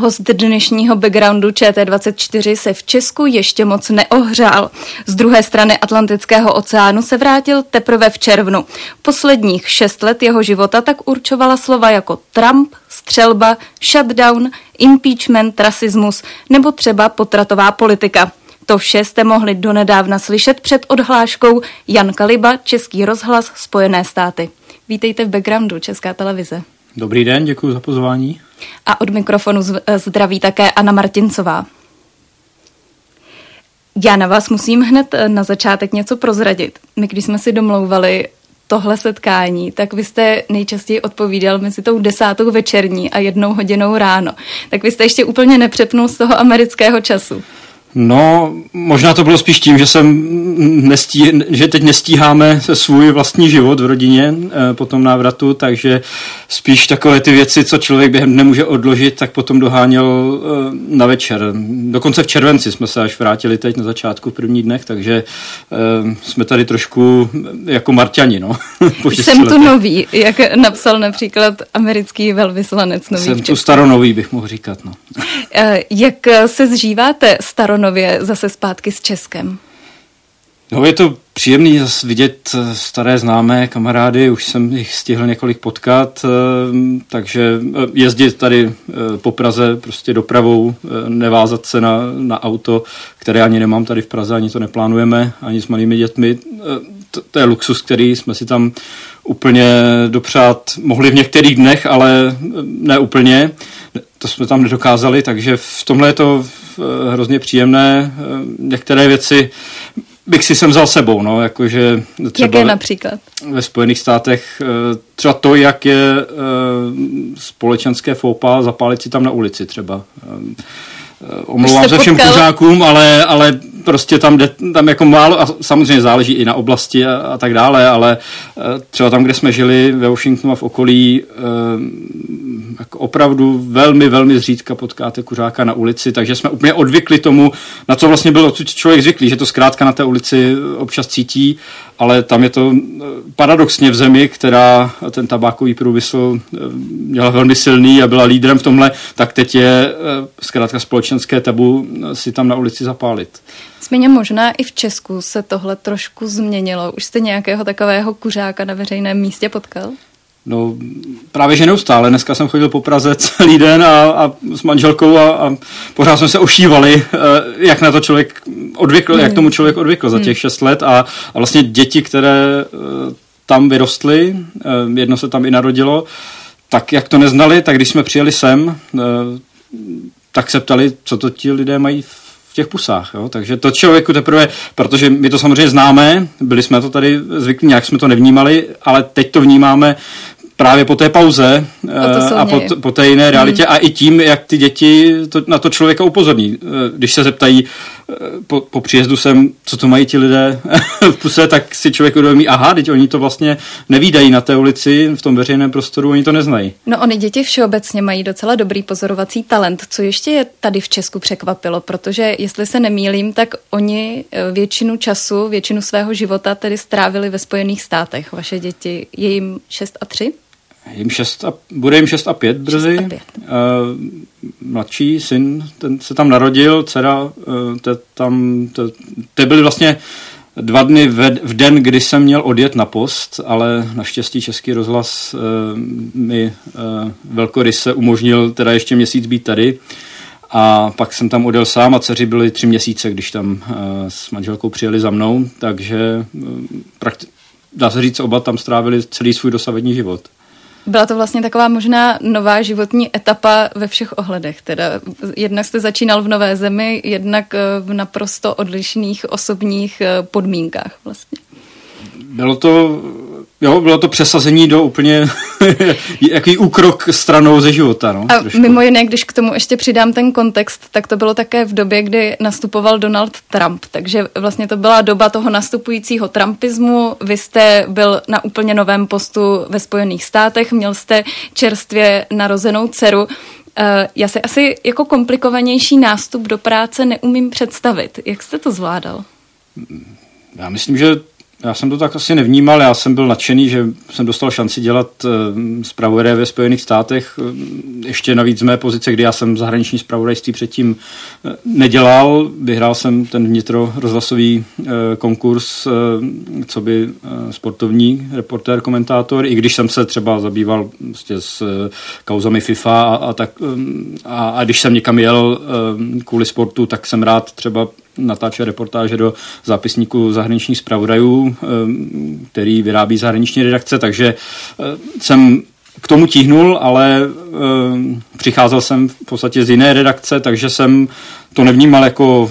Host dnešního backgroundu ČT24 se v Česku ještě moc neohřál. Z druhé strany Atlantického oceánu se vrátil teprve v červnu. Posledních šest let jeho života tak určovala slova jako Trump, střelba, shutdown, impeachment, rasismus nebo třeba potratová politika. To vše jste mohli donedávna slyšet před odhláškou Jan Kaliba, Český rozhlas, Spojené státy. Vítejte v backgroundu Česká televize. Dobrý den, děkuji za pozvání. A od mikrofonu zdraví také Anna Martincová. Já na vás musím hned eh, na začátek něco prozradit. My, když jsme si domlouvali tohle setkání, tak vy jste nejčastěji odpovídal mezi tou desátou večerní a jednou hodinou ráno. Tak vy jste ještě úplně nepřepnul z toho amerického času. No, možná to bylo spíš tím, že jsem nestí, že teď nestíháme svůj vlastní život v rodině e, po tom návratu, takže spíš takové ty věci, co člověk během nemůže odložit, tak potom doháněl e, na večer. Dokonce v červenci jsme se až vrátili teď na začátku v prvních dnech, takže e, jsme tady trošku jako Marťani, no. jsem tu nový, jak napsal například americký velvyslanec nový. Jsem tu staronový, bych mohl říkat, no. Jak se zžíváte staronový Romanově zase zpátky s Českem? No je to příjemný zase vidět eh, staré známé kamarády, už jsem jich stihl několik potkat, eh, takže eh, jezdit tady po Praze prostě dopravou, nevázat se na, na auto, které ani nemám tady v Praze, ani to neplánujeme, ani s malými dětmi. To, to je luxus, který jsme si tam úplně dopřát mohli v některých dnech, ale ne úplně. To jsme tam nedokázali, takže v tomhle je to hrozně příjemné. Některé věci bych si sem vzal sebou, no, jakože třeba jak je například? Ve Spojených státech eh, třeba to, jak je eh, společenské foupa zapálit si tam na ulici třeba. Eh, omlouvám se všem kuřákům, ale, ale prostě tam jde, tam jako málo, a samozřejmě záleží i na oblasti a, a tak dále, ale třeba tam, kde jsme žili ve Washingtonu a v okolí, jako opravdu velmi, velmi zřídka potkáte kuřáka na ulici, takže jsme úplně odvykli tomu, na co vlastně byl člověk zvyklý, že to zkrátka na té ulici občas cítí, ale tam je to eh, paradoxně v zemi, která ten tabákový průmysl měla velmi silný a byla lídrem v tomhle, tak teď je zkrátka společenské tabu si tam na ulici zapálit. Nicméně možná i v Česku se tohle trošku změnilo. Už jste nějakého takového kuřáka na veřejném místě potkal? No právě že neustále. Dneska jsem chodil po Praze celý den a, a s manželkou a, a pořád jsme se ošívali, eh, jak na to člověk odvykl, mm. jak tomu člověk odvykl za těch mm. šest let a, a vlastně děti, které eh, tam vyrostly, eh, jedno se tam i narodilo, tak jak to neznali, tak když jsme přijeli sem, tak se ptali, co to ti lidé mají v v těch pusách. Jo? Takže to člověku teprve, protože my to samozřejmě známe, byli jsme to tady zvyklí, nějak jsme to nevnímali, ale teď to vnímáme právě po té pauze a, a po, po té jiné realitě hmm. a i tím, jak ty děti to, na to člověka upozorní. Eh, když se zeptají eh, po, po příjezdu sem, co to mají ti lidé v puse, tak si člověk uvědomí, aha, teď oni to vlastně nevídají na té ulici, v tom veřejném prostoru, oni to neznají. No oni děti všeobecně mají docela dobrý pozorovací talent. Co ještě je tady v Česku překvapilo, protože jestli se nemýlím, tak oni eh, většinu času, většinu svého života tedy strávili ve Spojených státech. Vaše děti, je jim 6 a 3? Jim šest a, bude jim 6 a 5 brzy. 6 a 5. Uh, mladší syn, ten se tam narodil, dcera, uh, te, tam, te, te byly vlastně dva dny v, v den, kdy jsem měl odjet na post, ale naštěstí Český rozhlas uh, mi uh, velkoryse umožnil teda ještě měsíc být tady. A pak jsem tam odjel sám a dceři byly tři měsíce, když tam uh, s manželkou přijeli za mnou, takže uh, prakti- dá se říct, oba tam strávili celý svůj dosavadní život. Byla to vlastně taková možná nová životní etapa ve všech ohledech. Teda jednak jste začínal v nové zemi, jednak eh, v naprosto odlišných osobních eh, podmínkách vlastně. Bylo to Jo, bylo to přesazení do úplně jaký úkrok stranou ze života. No, a trošku. mimo jiné, když k tomu ještě přidám ten kontext, tak to bylo také v době, kdy nastupoval Donald Trump. Takže vlastně to byla doba toho nastupujícího trumpismu. Vy jste byl na úplně novém postu ve Spojených státech, měl jste čerstvě narozenou dceru. Eh, já si asi jako komplikovanější nástup do práce neumím představit. Jak jste to zvládal? Já myslím, že já jsem to tak asi nevnímal, já jsem byl nadšený, že jsem dostal šanci dělat uh, zpravodaje ve Spojených státech, uh, ještě navíc z mé pozice, kdy já jsem zahraniční zpravodajství předtím uh, nedělal. Vyhrál jsem ten vnitro rozhlasový konkurs, co by sportovní reportér, komentátor, i když jsem se třeba zabýval prostě s kauzami FIFA a, a, tak, a, a když jsem někam jel kvůli sportu, tak jsem rád třeba natáče reportáže do zápisníku zahraničních zpravodajů, eh, který vyrábí zahraniční redakce, takže eh, jsem k tomu tíhnul, ale e, přicházel jsem v podstatě z jiné redakce, takže jsem to nevnímal jako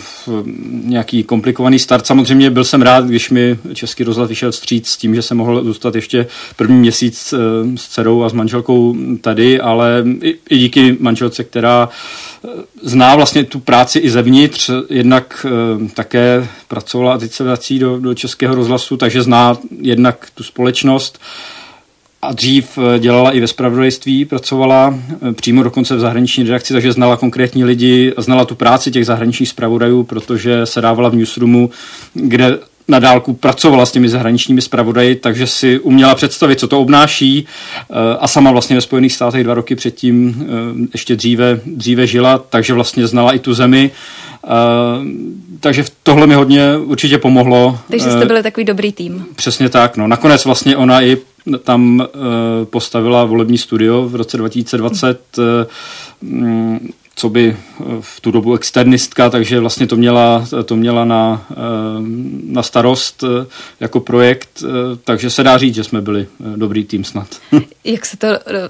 nějaký komplikovaný start. Samozřejmě byl jsem rád, když mi Český rozhlas vyšel vstříc s tím, že jsem mohl zůstat ještě první měsíc e, s dcerou a s manželkou tady, ale i, díky manželce, která zná vlastně tu práci i zevnitř, jednak také pracovala a teď se vrací do, do Českého rozhlasu, takže zná jednak tu společnost, a dřív eh, dělala i ve spravodajství, pracovala eh, přímo dokonce v zahraniční redakci, takže znala konkrétní lidi, znala tu práci těch zahraničních spravodajů, protože se dávala v newsroomu, kde na dálku pracovala s těmi zahraničními zpravodaji, takže si uměla představit, co to obnáší eh, a sama vlastně ve Spojených státech dva roky předtím ještě dříve, dříve žila, takže vlastně znala i tu zemi. Takže tohle mi hodně určitě pomohlo. Takže jste byli takový dobrý tým. Přesně tak. No. Nakonec vlastně ona i tam uh, postavila volební studio v roce 2020, uh, mm, co by eh, v tu dobu externistka, takže vlastně to měla, to měla na, na starost jako projekt, takže se dá říct, že jsme byli dobrý tým snad. Jak se to,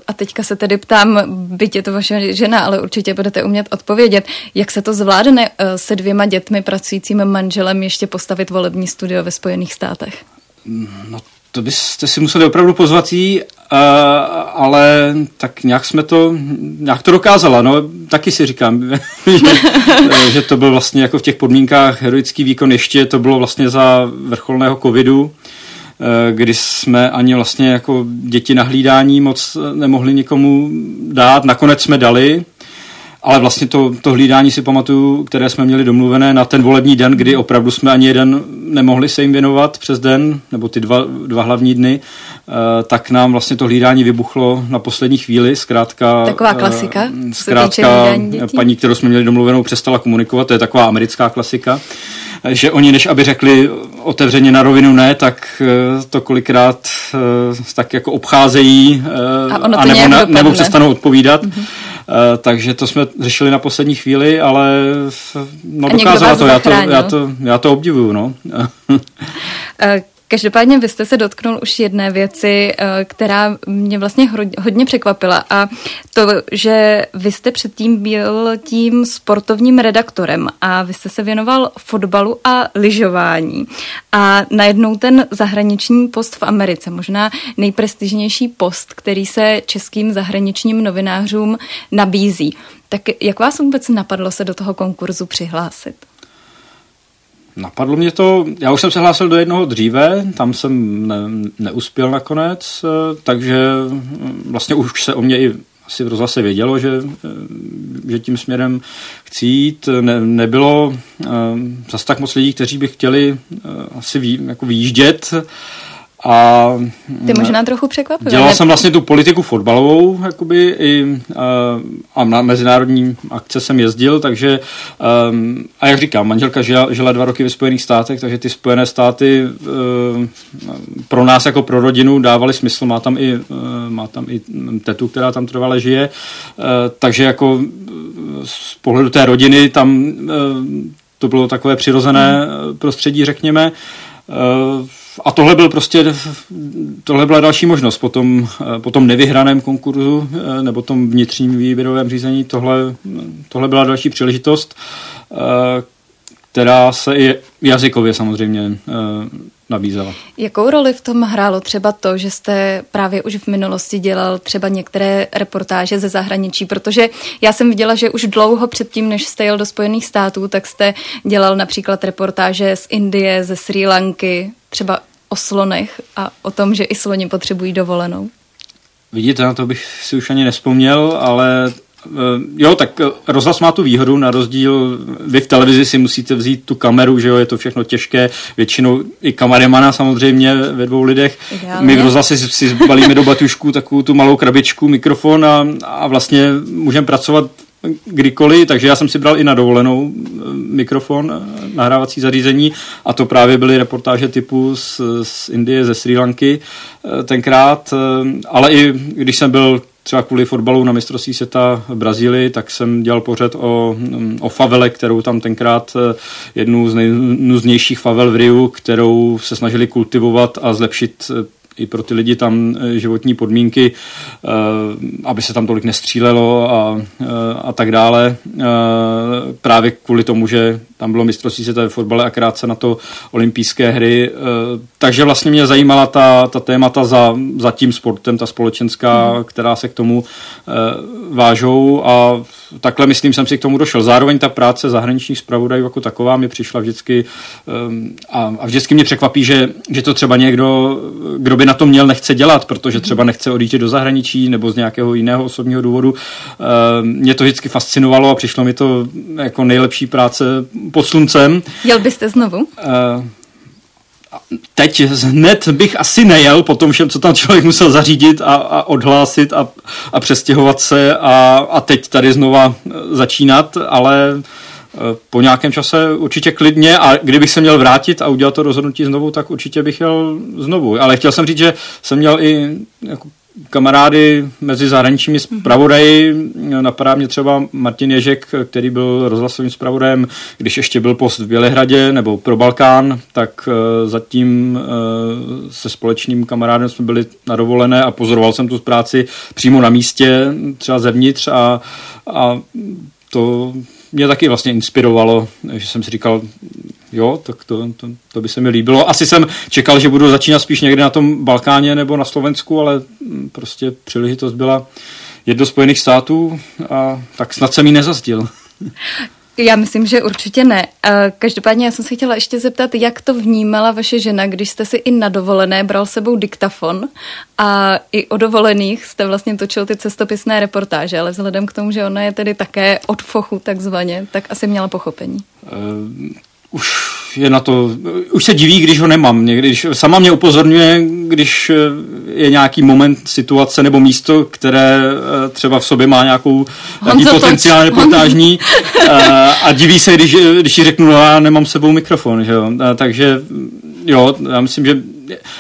a teďka se tedy ptám, byť je to vaše žena, ale určitě budete umět odpovědět, jak se to zvládne se dvěma dětmi pracujícím manželem ještě postavit volební studio ve Spojených státech? No to byste si museli opravdu pozvat jí, ale tak nějak jsme to, nějak to dokázala, no taky si říkám, že, že to byl vlastně jako v těch podmínkách heroický výkon, ještě to bylo vlastně za vrcholného covidu, e, kdy jsme ani vlastně jako děti na hlídání moc nemohli nikomu dát, nakonec jsme dali, ale vlastně to, to hlídání si pamatuju, které jsme měli domluvené na ten volební den, kdy opravdu jsme ani jeden nemohli se jim věnovat přes den, nebo ty dva, dva hlavní dny, eh, tak nám vlastně to hlídání vybuchlo na poslední chvíli. Zkrátka, taková eh, klasika. Zkrátka, paní, kterou jsme měli domluvenou, přestala komunikovat. To je taková americká klasika že oni, než aby řekli otevřeně na rovinu ne, tak eh, to kolikrát tak jako obcházejí a, a nebo, na, nebo přestanou odpovídat. Mm-hmm. Eh, takže to jsme řešili na poslední chvíli, ale no, dokázala to. Já, to, já, to, já to obdivuju. No. Každopádně vy jste se dotknul už jedné věci, eh, která mě vlastně hodně překvapila a to, že vy jste předtím byl tím sportovním redaktorem a vy jste se věnoval fotbalu a lyžování a najednou ten zahraniční post v Americe, možná nejprestižnější post, který se českým zahraničním novinářům nabízí. Tak jak vás vůbec napadlo se do toho konkurzu přihlásit? Napadlo mě to, já už jsem se hlásil do jednoho dříve, tam jsem ne, neuspěl nakonec, eh, takže mm, vlastně už se o mě i asi v rozhlase vědělo, že, eh, že tím směrem chci jít. Ne, nebylo uh, zase tak moc lidí, kteří by chtěli asi vý, jako výjíždět. A Ty možná trochu překvapil. Dělal ne? jsem vlastně tu politiku fotbalovou, jakoby, i, a, na mezinárodní akce jsem jezdil, takže um, a jak říkám, manželka žila, žila dva roky ve Spojených státech, takže ty Spojené státy um, pro nás jako pro rodinu dávaly smysl, má tam i, um, má tam i tetu, která tam trvale žije, uh, takže jako z pohledu té rodiny tam to bylo takové přirozené prostředí, řekněme. Uh, a tohle byl prostě, tohle byla další možnost. Po tom, po tom nevyhraném konkurzu eh, nebo tom vnitřním výběrovém řízení, tohle, tohle byla další příležitost, eh, která se i jazykově samozřejmě eh, nabízela. Jakou roli v tom hrálo třeba to, že jste právě už v minulosti dělal třeba některé reportáže ze zahraničí, protože já jsem viděla, že už dlouho předtím, než jste jel do Spojených států, tak jste dělal například reportáže z Indie, ze Sri Lanky, třeba o slonech a o tom, že i sloni potřebují dovolenou. Vidíte, na to bych si už ani nespomněl, ale jo, tak eh, rozhlas má tu výhodu, na rozdíl, vy v televizi si musíte vzít tu kameru, že jo, je to všechno těžké, většinou i kameramana samozřejmě ve dvou lidech. Ideálně. My v rozhlase si, si balíme do batušku takovou tu malou krabičku, mikrofon a, a vlastně můžeme pracovat kdykoliv, takže já jsem si bral i na dovolenou eh, mikrofon, nahrávací zařízení a to právě byly reportáže typu z, z Indie, ze Sri Lanky tenkrát, ale i když jsem byl třeba kvůli fotbalu na mistrovství světa v Brazílii, tak jsem dělal pořad o, o favele, kterou tam tenkrát eh, jednu z nejnuznějších favel v Riu, kterou se snažili kultivovat a zlepšit eh, i pro ty lidi tam eh, životní podmínky, aby se tam tolik nestřílelo a, a tak dále. Právě kvůli tomu, že tam bylo mistrovství světa ve fotbale a krátce na to olympijské hry. Eh, takže vlastně mě zajímala ta, ta témata za, za tím sportem, ta společenská, mm. která se k tomu eh, vážou a takhle myslím jsem si k tomu došel. Zároveň ta práce zahraničních zpravodajů jako taková mi přišla vždycky eh, a, a vždycky mě překvapí, že, že to třeba někdo, kdo by na to měl, nechce dělat, protože třeba nechce odjít do zahraničí nebo z nějakého jiného osobního důvodu. Mě to vždycky fascinovalo a přišlo mi to jako nejlepší práce pod sluncem. Jel byste znovu? Uh, teď hned bych asi nejel po tom všem, co tam člověk musel zařídit a, a odhlásit a, a přestěhovat se a, a teď tady znova eh, začínat, ale eh, po nějakém čase určitě klidně a kdybych se měl vrátit a udělat to rozhodnutí znovu, tak určitě bych jel znovu. Ale chtěl jsem říct, že jsem měl i jako kamarády mezi zahraničními zpravodaji. Napadá mě třeba Martin Ježek, který byl rozhlasovým zpravodajem, když ještě byl post v Bělehradě nebo pro Balkán, tak uh, zatím uh, se společným kamarádem jsme byli na dovolené a pozoroval jsem tu práci přímo na místě, třeba zevnitř a, a to mě taky vlastně inspirovalo, že jsem si říkal, jo, tak to, to, to by se mi líbilo. Asi jsem čekal, že budu začínat spíš někde na tom Balkáně nebo na Slovensku, ale prostě příležitost byla jet do Spojených států a tak snad jsem ji nezazdil. Já myslím, že určitě ne. Každopádně já jsem se chtěla ještě zeptat, jak to vnímala vaše žena, když jste si i na dovolené bral sebou diktafon a i o dovolených jste vlastně točil ty cestopisné reportáže, ale vzhledem k tomu, že ona je tedy také od fochu takzvaně, tak asi měla pochopení. Už je na to, už se diví, když ho nemám. Někdy, když, sama mě upozorňuje, když je nějaký moment, situace nebo místo, které eh, třeba v sobě má nějakou nějaký potenciál reportážní a diví se, když, když ji řeknu, no já nemám sebou mikrofon, že jo. Takže jo, já myslím, že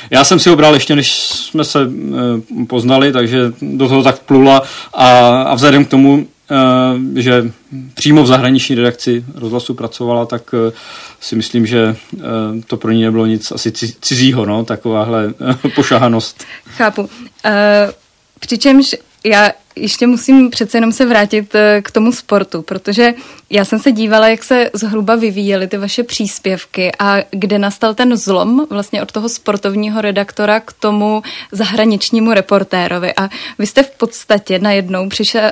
já jsem si ho bral ještě, než jsme se eh, poznali, takže do toho tak plula a, a vzhledem k tomu, Eh, že přímo v zahraniční redakci rozhlasu pracovala, tak eh, si myslím, že eh, to pro ní nebylo nic asi cizího, no, takováhle pošahanost. Chápu. Přičemž já ještě musím přece jenom se vrátit eh, k tomu sportu, protože já jsem se dívala, jak se zhruba vyvíjely ty vaše příspěvky a kde nastal ten zlom vlastně od toho sportovního redaktora k tomu zahraničnímu reportérovi. A vy jste v podstatě najednou přišel,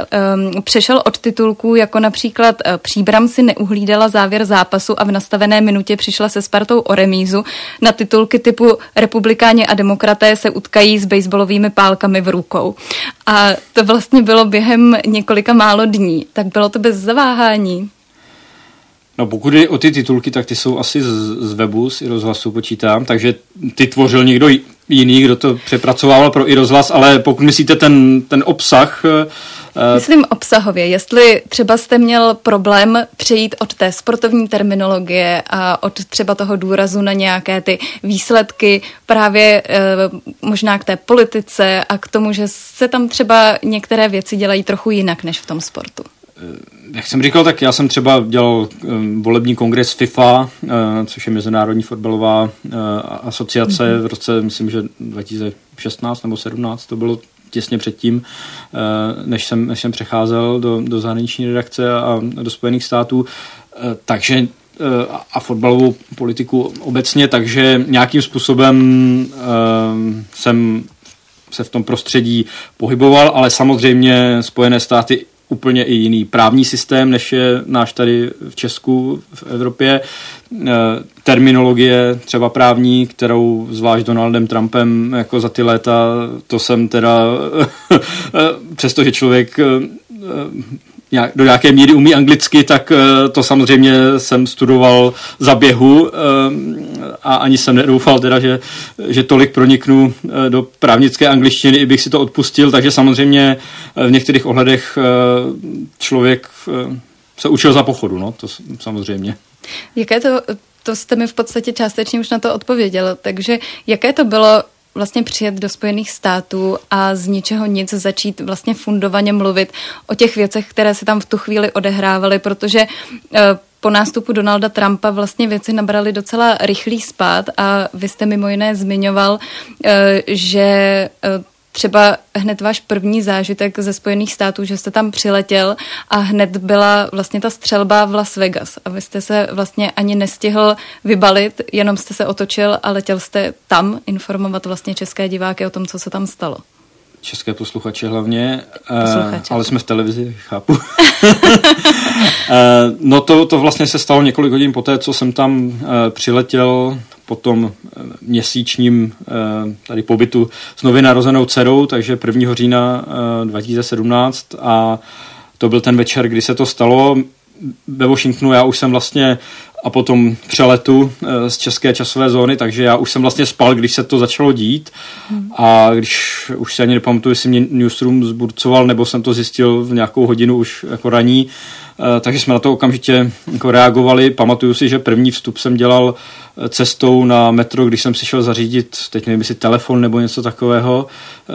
um, přešel od titulků jako například uh, Příbram si neuhlídala závěr zápasu a v nastavené minutě přišla se Spartou o remízu na titulky typu Republikáni a demokraté se utkají s baseballovými pálkami v rukou. A to vlastně bylo během několika málo dní, tak bylo to bez zaváhání. No pokud je o ty titulky, tak ty jsou asi z, z webu, z i rozhlasu počítám, takže ty tvořil někdo jiný, kdo to přepracovával pro i rozhlas, ale pokud myslíte ten, ten obsah, Eh, Myslím obsahově, jestli třeba jste měl problém přejít od té sportovní terminologie a od třeba toho důrazu na nějaké ty výsledky právě e, možná k té politice a k tomu, že se tam třeba některé věci dělají trochu jinak než v tom sportu. Eh, jak jsem říkal, tak já jsem třeba dělal volební kongres FIFA, což je Mezinárodní fotbalová asociace mm-hmm. v roce, myslím, že 2016 nebo 17 to bylo těsně předtím, eh, než jsem, než jsem přecházel do, do zahraniční redakce a do Spojených států. Eh, takže a fotbalovou politiku obecně, takže nějakým způsobem jsem se v tom prostředí pohyboval, ale samozřejmě Spojené státy úplně i jiný právní systém, než je náš tady v Česku, v Evropě. E, terminologie třeba právní, kterou zvlášť Donaldem Trumpem jako za ty léta, to jsem teda, přestože člověk e, do nějaké míry umí anglicky, tak eh, to samozřejmě jsem studoval za běhu eh, a ani jsem nedoufal teda, že, že tolik proniknu eh, do právnické angličtiny, i bych si to odpustil, takže samozřejmě v některých ohledech člověk se učil za pochodu, no, to samozřejmě. Jaké to, to jste mi v podstatě částečně už na to odpověděl, takže jaké to bylo vlastně přijet do Spojených států a z ničeho nic začít vlastně fundovaně mluvit o těch věcech, které se tam v tu chvíli odehrávaly, protože eh, po nástupu Donalda Trumpa vlastně věci nabraly docela rychlý spát a vy jste mimo jiné zmiňoval, eh, že eh, třeba hned váš první zážitek ze Spojených států, že jste tam přiletěl a hned byla vlastně ta střelba v Las Vegas a vy jste se vlastně ani nestihl vybalit, jenom jste se otočil a letěl jste tam informovat vlastně české diváky o tom, co se tam stalo. České posluchače hlavně, eh, posluchače. ale jsme v televizi, chápu. Eh, no to, to vlastně se stalo několik hodin poté, co jsem tam eh, přiletěl po tom měsíčním tady pobytu s nově narozenou dcerou, takže 1. října 2017 a to byl ten večer, kdy se to stalo. Ve Washingtonu já už jsem vlastně a potom přeletu eh, z české časové zóny, takže já už jsem vlastně spal, když se to začalo dít a když už se ani nepamatuju, jestli mě Newsroom zburcoval, nebo jsem to zjistil v nějakou hodinu už jako raní, Eh, takže jsme na to okamžitě jako reagovali. Pamatuju si, že první vstup jsem dělal eh, cestou na metro, když jsem si šel zařídit, teď nevím, jestli telefon nebo něco takového, eh,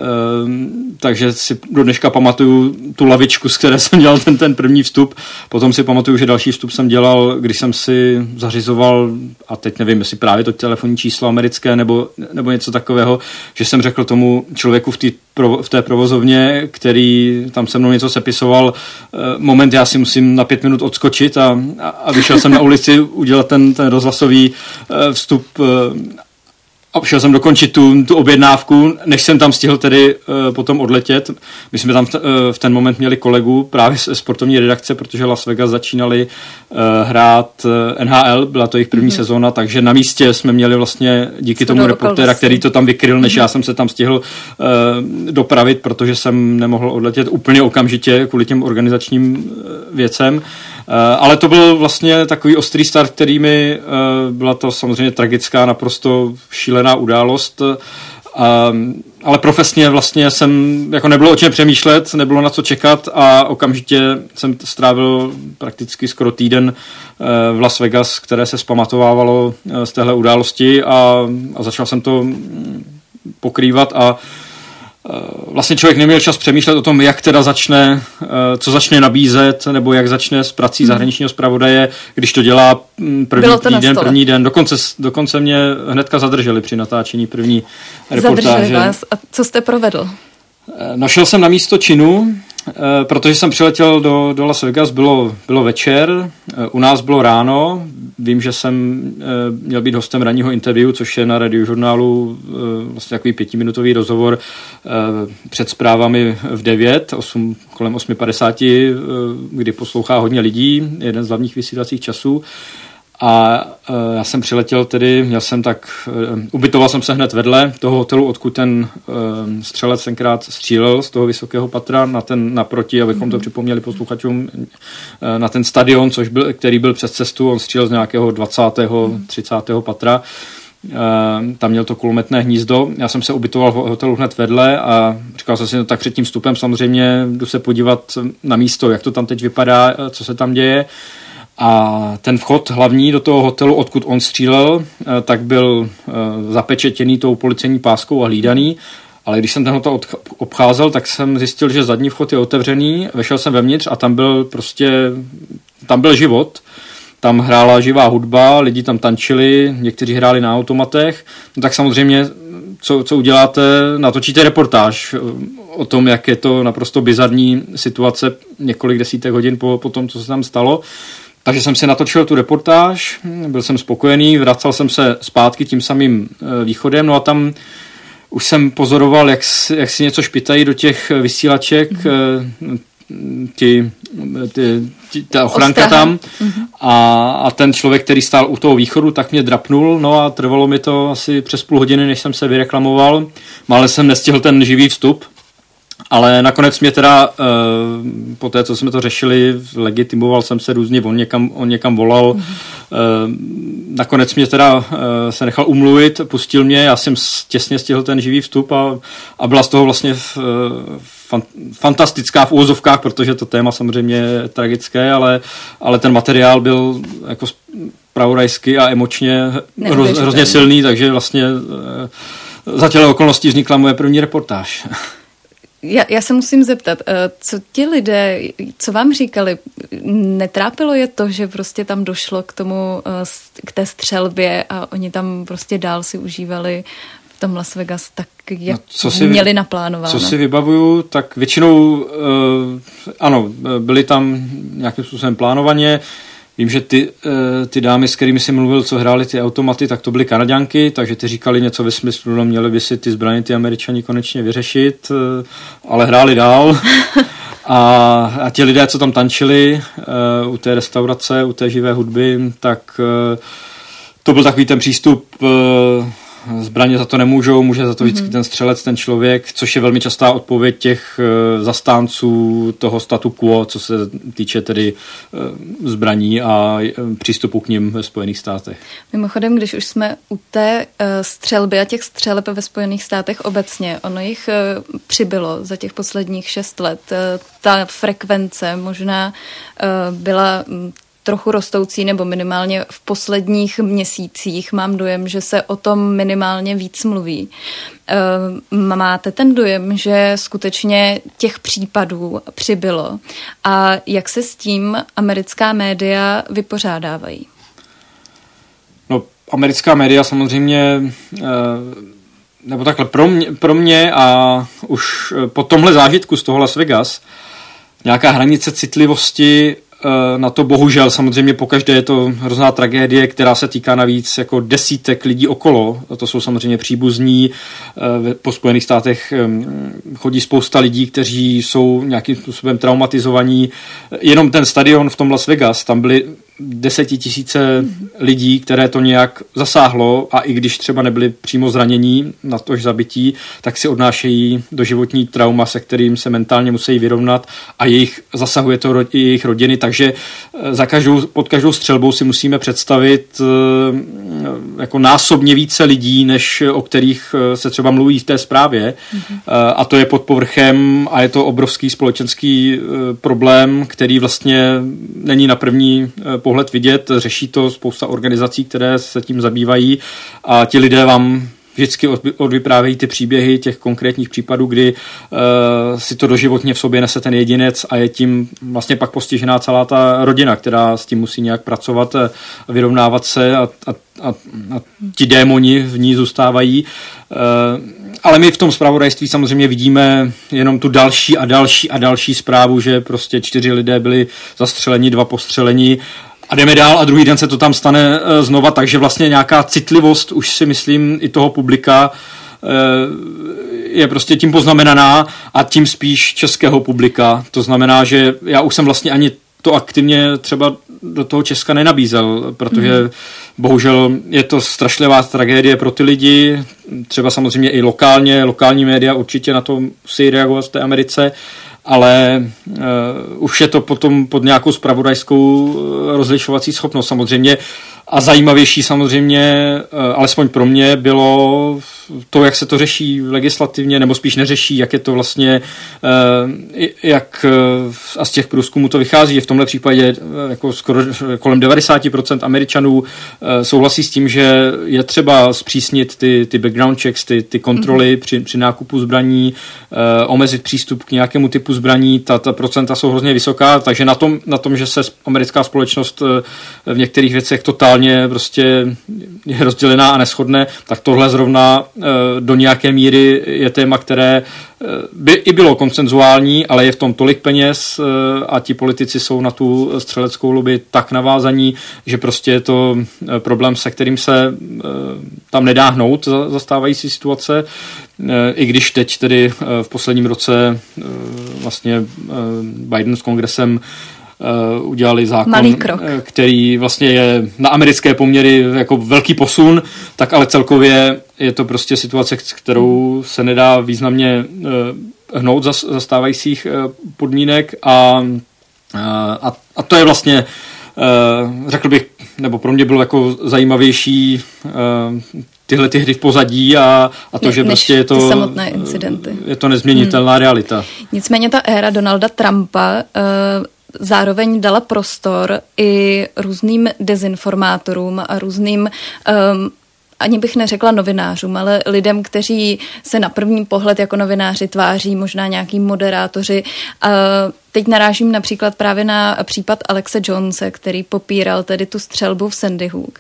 takže si do dneška pamatuju tu lavičku, z které jsem dělal ten, ten první vstup. Potom si pamatuju, že další vstup jsem dělal, když jsem si zařizoval, a teď nevím, jestli právě to telefonní číslo americké nebo, nebo něco takového, že jsem řekl tomu člověku v té v té provozovně, který tam se mnou něco sepisoval, moment, já si musím na pět minut odskočit a, a vyšel jsem na ulici udělat ten, ten rozhlasový vstup eh, a šel jsem dokončit tu, tu objednávku, než jsem tam stihl tedy uh, potom odletět. My jsme tam v, uh, v ten moment měli kolegu právě z sportovní redakce, protože Las Vegas začínali uh, hrát uh, NHL, byla to jejich první mm-hmm. sezóna, takže na místě jsme měli vlastně díky tomu reportéra, který to tam vykryl, než mm-hmm. já jsem se tam stihl uh, dopravit, protože jsem nemohl odletět úplně okamžitě kvůli těm organizačním uh, věcem. Uh, ale to byl vlastně takový ostrý start, který mi uh, byla to samozřejmě tragická, naprosto šílená událost, a, ale profesně vlastně jsem, jako nebylo o čem přemýšlet, nebylo na co čekat a okamžitě jsem strávil prakticky skoro týden eh, v Las Vegas, které se zpamatovávalo eh, z téhle události a, a začal jsem to mm, pokrývat a Eh, vlastně člověk neměl čas přemýšlet o tom, jak teda začne, eh, co začne nabízet, nebo jak začne s prací hmm. zahraničního zpravodaje, když to dělá mm, první to týden, první den. Dokonce, dokonce mě hnedka zadrželi při natáčení první reportáže. Zadrželi vás. A co jste provedl? Eh, našel jsem na místo činu, Eh, protože jsem přiletěl do, do Las Vegas, bylo, bylo večer, eh, u nás bylo ráno, vím, že jsem eh, měl být hostem ranního interview, což je na radiožurnálu vlastně takový pětiminutový rozhovor před zprávami v 9, 8, kolem 8.50, kdy poslouchá hodně lidí, jeden z hlavních vysílacích časů. A uh, já jsem přiletěl tedy, měl jsem tak, uh, ubytoval jsem se hned vedle toho hotelu, odkud ten uh, střelec tenkrát střílel z toho vysokého patra na ten naproti, abychom to mhm. připomněli posluchačům, uh, na ten stadion, což byl, který byl přes cestu, on střílel z nějakého 20. Mm-hmm. 30. patra. Uh, tam měl to kulometné hnízdo. Já jsem se ubytoval v hotelu hned vedle a říkal jsem si, no tak před tím vstupem samozřejmě jdu se podívat na místo, jak to tam teď vypadá, co se tam děje. Uh, a ten vchod hlavní do toho hotelu, odkud on střílel, eh, tak byl eh, zapečetěný tou policejní páskou a hlídaný. Ale když jsem ten hotel obcházel, tak jsem zjistil, že zadní vchod je otevřený, vešel jsem vevnitř a tam byl prostě, tam byl život. Tam hrála živá hudba, lidi tam tančili, někteří hráli na automatech. No tak samozřejmě, co, co uděláte, natočíte reportáž eh, o tom, jak je to naprosto bizarní situace několik desítek hodin po, po tom, co se tam stalo. Takže jsem si natočil tu reportáž, byl jsem spokojený, vracel jsem se zpátky tím samým východem, no a tam už jsem pozoroval, jak, jak si něco špitají do těch vysílaček, mm-hmm ti, ti, ti, ta ochranka Ostraha. tam mm-hmm. a, a ten člověk, který stál u toho východu, tak mě drapnul, no a trvalo mi to asi přes půl hodiny, než jsem se vyreklamoval. Mále jsem nestihl ten živý vstup, ale nakonec mě teda, uh, po té, co jsme to řešili, legitimoval jsem se různě, on někam, on někam volal. Mm. Uh, nakonec mě teda uh, se nechal umluvit, pustil mě, já jsem těsně stihl ten živý vstup a, a byla z toho vlastně v, fan, fantastická v úvozovkách, protože to téma samozřejmě je tragické, ale, ale ten materiál byl jako pravorajsky a emočně hroz, hrozně silný, takže vlastně za těle okolností vznikla moje první reportáž. Já, já se musím zeptat, eh, co ti lidé, co vám říkali, netrápilo je to, že prostě tam došlo k tomu, eh, k té střelbě a oni tam prostě dál si užívali v tom Las Vegas tak, jak no, co si, měli naplánováno? Co si vybavuju, tak většinou, uh, ano, byli tam nějakým způsobem plánovaně, Vím, že ty, eh, ty dámy, s kterými jsem mluvil, co hráli ty automaty, tak to byly Kanaďanky, takže ty říkali něco ve smyslu, no měli by si ty zbraně ty američani konečně vyřešit, eh, ale hráli dál. A, a ti lidé, co tam tančili uh, u té restaurace, u té živé hudby, tak to byl takový ten přístup zbraně za to nemůžou, může za to vždycky mm-hmm. ten střelec, ten člověk, což je velmi častá odpověď těch uh, zastánců toho statu quo, co se týče tedy uh, zbraní a uh, přístupu k ním ve Spojených státech. Mimochodem, když už jsme u té střelby a těch střeleb ve Spojených státech obecně, ono jich přibylo za těch posledních šest let. Ta frekvence možná byla trochu rostoucí, nebo minimálně v posledních měsících mám dojem, že se o tom minimálně víc mluví. Eh, máte ten dojem, že skutečně těch případů přibylo a jak se s tím americká média vypořádávají? No, americká média samozřejmě eh, nebo takhle, pro mě, pro mě a už po tomhle zážitku z toho Las Vegas nějaká hranice citlivosti Eh, na to bohužel samozřejmě pokaždé je to hrozná tragédie, která se týká navíc jako desítek lidí okolo. To jsou samozřejmě příbuzní. Eh, po Spojených státech chodí spousta lidí, kteří jsou nějakým způsobem traumatizovaní. Jenom ten stadion v tom Las Vegas, tam byly desetitisíce lidí, které to nějak zasáhlo a i když třeba nebyli přímo zranění na tož zabití, tak si odnášejí do životní trauma, se kterým se mentálně musí vyrovnat a jejich, zasahuje to i jejich rodiny, takže eh, za každou, pod každou střelbou si musíme představit eh, jako násobně více lidí, než o kterých eh, se třeba mluví v té zprávě mm-hmm. a to je pod povrchem a je to obrovský společenský problém, který vlastně není na první pohled vidět. Řeší to spousta organizací, které se tím zabývají a ti lidé vám vždycky odvyprávějí ty příběhy těch konkrétních případů, kdy uh, si to doživotně v sobě nese ten jedinec a je tím vlastně pak postižená celá ta rodina, která s tím musí nějak pracovat, vyrovnávat se a, a, a, a ti démoni v ní zůstávají. Uh, ale my v tom zpravodajství samozřejmě vidíme jenom tu další a další a další zprávu, že prostě čtyři lidé byli zastřeleni, dva postřeleni a jdeme dál a druhý den se to tam stane uh, znova, takže vlastně nějaká citlivost už si myslím i toho publika uh, je prostě tím poznamenaná a tím spíš českého publika. To znamená, že já už jsem vlastně ani to aktivně třeba do toho Česka nenabízel, protože mm. bohužel je to strašlivá tragédie pro ty lidi, třeba samozřejmě i lokálně, lokální média určitě na to musí reagovat v té Americe, ale uh, už je to potom pod nějakou spravodajskou uh, rozlišovací schopnost. Samozřejmě a zajímavější samozřejmě, eh, alespoň pro mě, bylo to, jak se to řeší legislativně, nebo spíš neřeší, jak je to vlastně, eh, jak eh, a z těch průzkumů to vychází. V tomhle případě jako skoro kolem 90% Američanů souhlasí s tím, že je třeba zpřísnit ty, ty background checks, ty, ty kontroly mm-hmm. při, při nákupu zbraní, omezit přístup k nějakému typu zbraní, ta, ta procenta jsou hrozně vysoká, takže na tom, na tom že se americká společnost v některých věcech totálně globálně prostě je rozdělená a neschodné, tak tohle zrovna do nějaké míry je téma, které by i bylo koncenzuální, ale je v tom tolik peněz a ti politici jsou na tu střeleckou lobby tak navázaní, že prostě je to problém, se kterým se tam nedá hnout za, za stávající situace. I když teď tedy v posledním roce vlastně Biden s kongresem uh, udělali zákon, Malý krok. Eh, který vlastně je na americké poměry jako velký posun, tak ale celkově je to prostě situace, kterou se nedá významně uh, hnout za, za stávajících uh, podmínek a, a, a to je vlastně řekl bych, nebo pro mě bylo jako zajímavější tyhle ty hry v pozadí a, a to, ne, že prostě je to, samotné incidenty. je to nezměnitelná hmm. realita. Nicméně ta éra Donalda Trumpa zároveň dala prostor i různým dezinformátorům a různým um, ani bych neřekla novinářům, ale lidem, kteří se na první pohled jako novináři tváří, možná nějaký moderátoři. Teď narážím například právě na případ Alexe Jonese, který popíral tedy tu střelbu v Sandy Hook.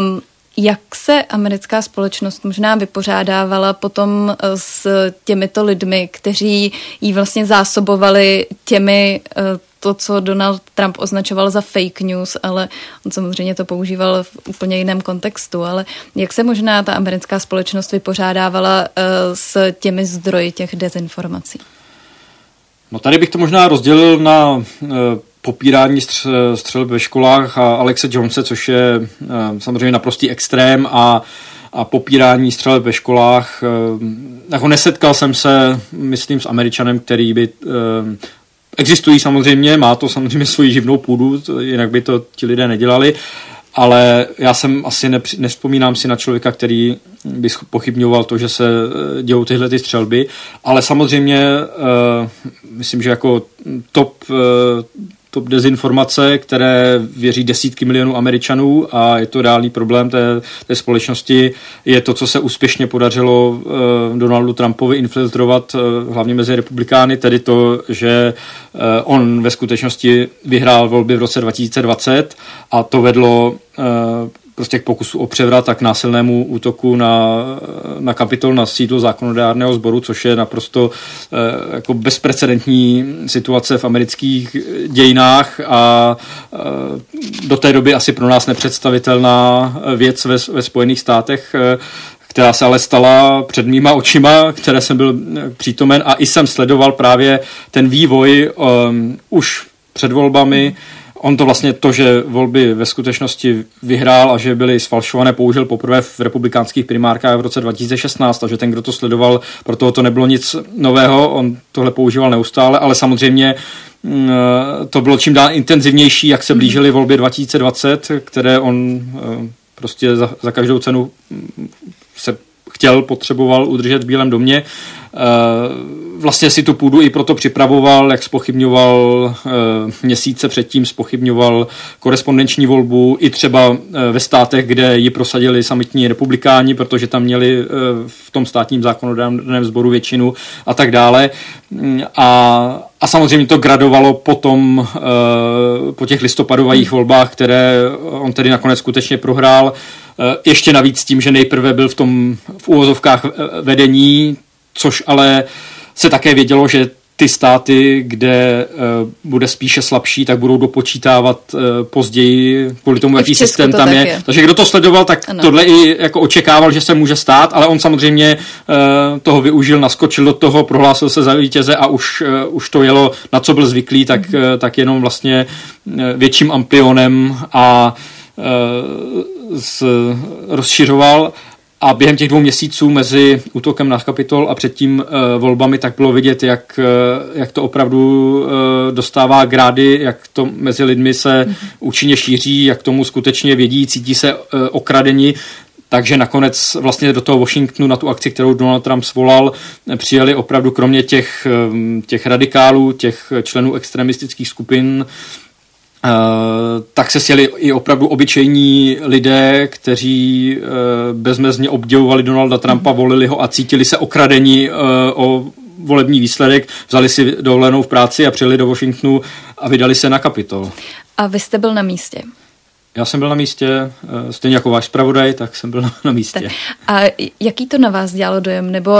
Um, jak se americká společnost možná vypořádávala potom s těmito lidmi, kteří jí vlastně zásobovali těmi uh, to, co Donald Trump označoval za fake news, ale on samozřejmě to používal v úplně jiném kontextu. Ale jak se možná ta americká společnost vypořádávala uh, s těmi zdroji těch dezinformací? No tady bych to možná rozdělil na popírání střel, střel ve školách a Alexe Jonese, což je uh, samozřejmě naprostý extrém a a popírání střeleb ve školách. Jako nesetkal jsem se, myslím, s Američanem, který by Existují samozřejmě, má to samozřejmě svoji živnou půdu, jinak by to ti lidé nedělali, ale já jsem asi nespomínám si na člověka, který by pochybňoval to, že se eh, dějou tyhle ty střelby, ale samozřejmě myslím, že jako top top dezinformace, které věří desítky milionů Američanů a je to reálný problém té, té společnosti, je to, co se úspěšně podařilo uh, Donaldu Trumpovi infiltrovat uh, hlavně mezi republikány, tedy to, že uh, on ve skutečnosti vyhrál volby v roce 2020 a to vedlo uh, prostě k pokusu o převrat a k násilnému útoku na, na kapitol, na sídlo zákonodárného sboru, což je naprosto eh, jako bezprecedentní situace v amerických dějinách a eh, do té doby asi pro nás nepředstavitelná věc ve, ve Spojených státech, eh, která se ale stala před mýma očima, které jsem byl přítomen a i jsem sledoval právě ten vývoj um, už před volbami, On to vlastně to, že volby ve skutečnosti vyhrál a že byly sfalšované, použil poprvé v republikánských primárkách v roce 2016 a že ten, kdo to sledoval, pro toho to nebylo nic nového, on tohle používal neustále, ale samozřejmě mm, to bylo čím dál intenzivnější, jak se blížily volby 2020, které on eh, prostě za, za každou cenu mm, se chtěl, potřeboval udržet v Bílém domě. Eh, vlastně si tu půdu i proto připravoval, jak spochybňoval eh, měsíce předtím, spochybňoval korespondenční volbu i třeba eh, ve státech, kde ji prosadili samitní republikáni, protože tam měli v tom státním zákonodárném sboru většinu a tak dále. Mm, a, a samozřejmě to gradovalo potom po těch listopadových volbách, které on tedy nakonec skutečně prohrál. Ještě navíc tím, že nejprve byl v tom v úvozovkách vedení, což ale se také vědělo, že ty státy, kde uh, bude spíše slabší, tak budou dopočítávat později kvůli tomu, jaký systém tam je. je. Takže kdo to sledoval, tak ano. tohle i jako očekával, že se může stát, ale on samozřejmě toho využil, naskočil do toho, prohlásil se za vítěze a už, už to jelo, na co byl zvyklý, tak, uh, tak jenom vlastně větším ampionem a s, rozšiřoval a během těch dvou měsíců mezi útokem na kapitol a předtím uh, volbami tak bylo vidět, jak, uh, jak to opravdu uh, dostává grády, jak to mezi lidmi se mm-hmm. účinně šíří, jak tomu skutečně vědí, cítí se uh, okradeni. Takže nakonec vlastně do toho Washingtonu na tu akci, kterou Donald Trump svolal, přijeli opravdu kromě těch, těch radikálů, těch členů extremistických skupin, tak se sjeli i opravdu obyčejní lidé, kteří uh, bezmezně obdivovali Donalda Trumpa, volili ho a cítili se okradení uh, o volební výsledek, vzali si dovolenou v práci a přijeli do Washingtonu a vydali se na kapitol. A vy jste byl na místě? Já jsem byl na místě, eh, stejně jako váš zpravodaj, tak jsem byl na místě. Tak. A jaký to na vás dělalo dojem? Nebo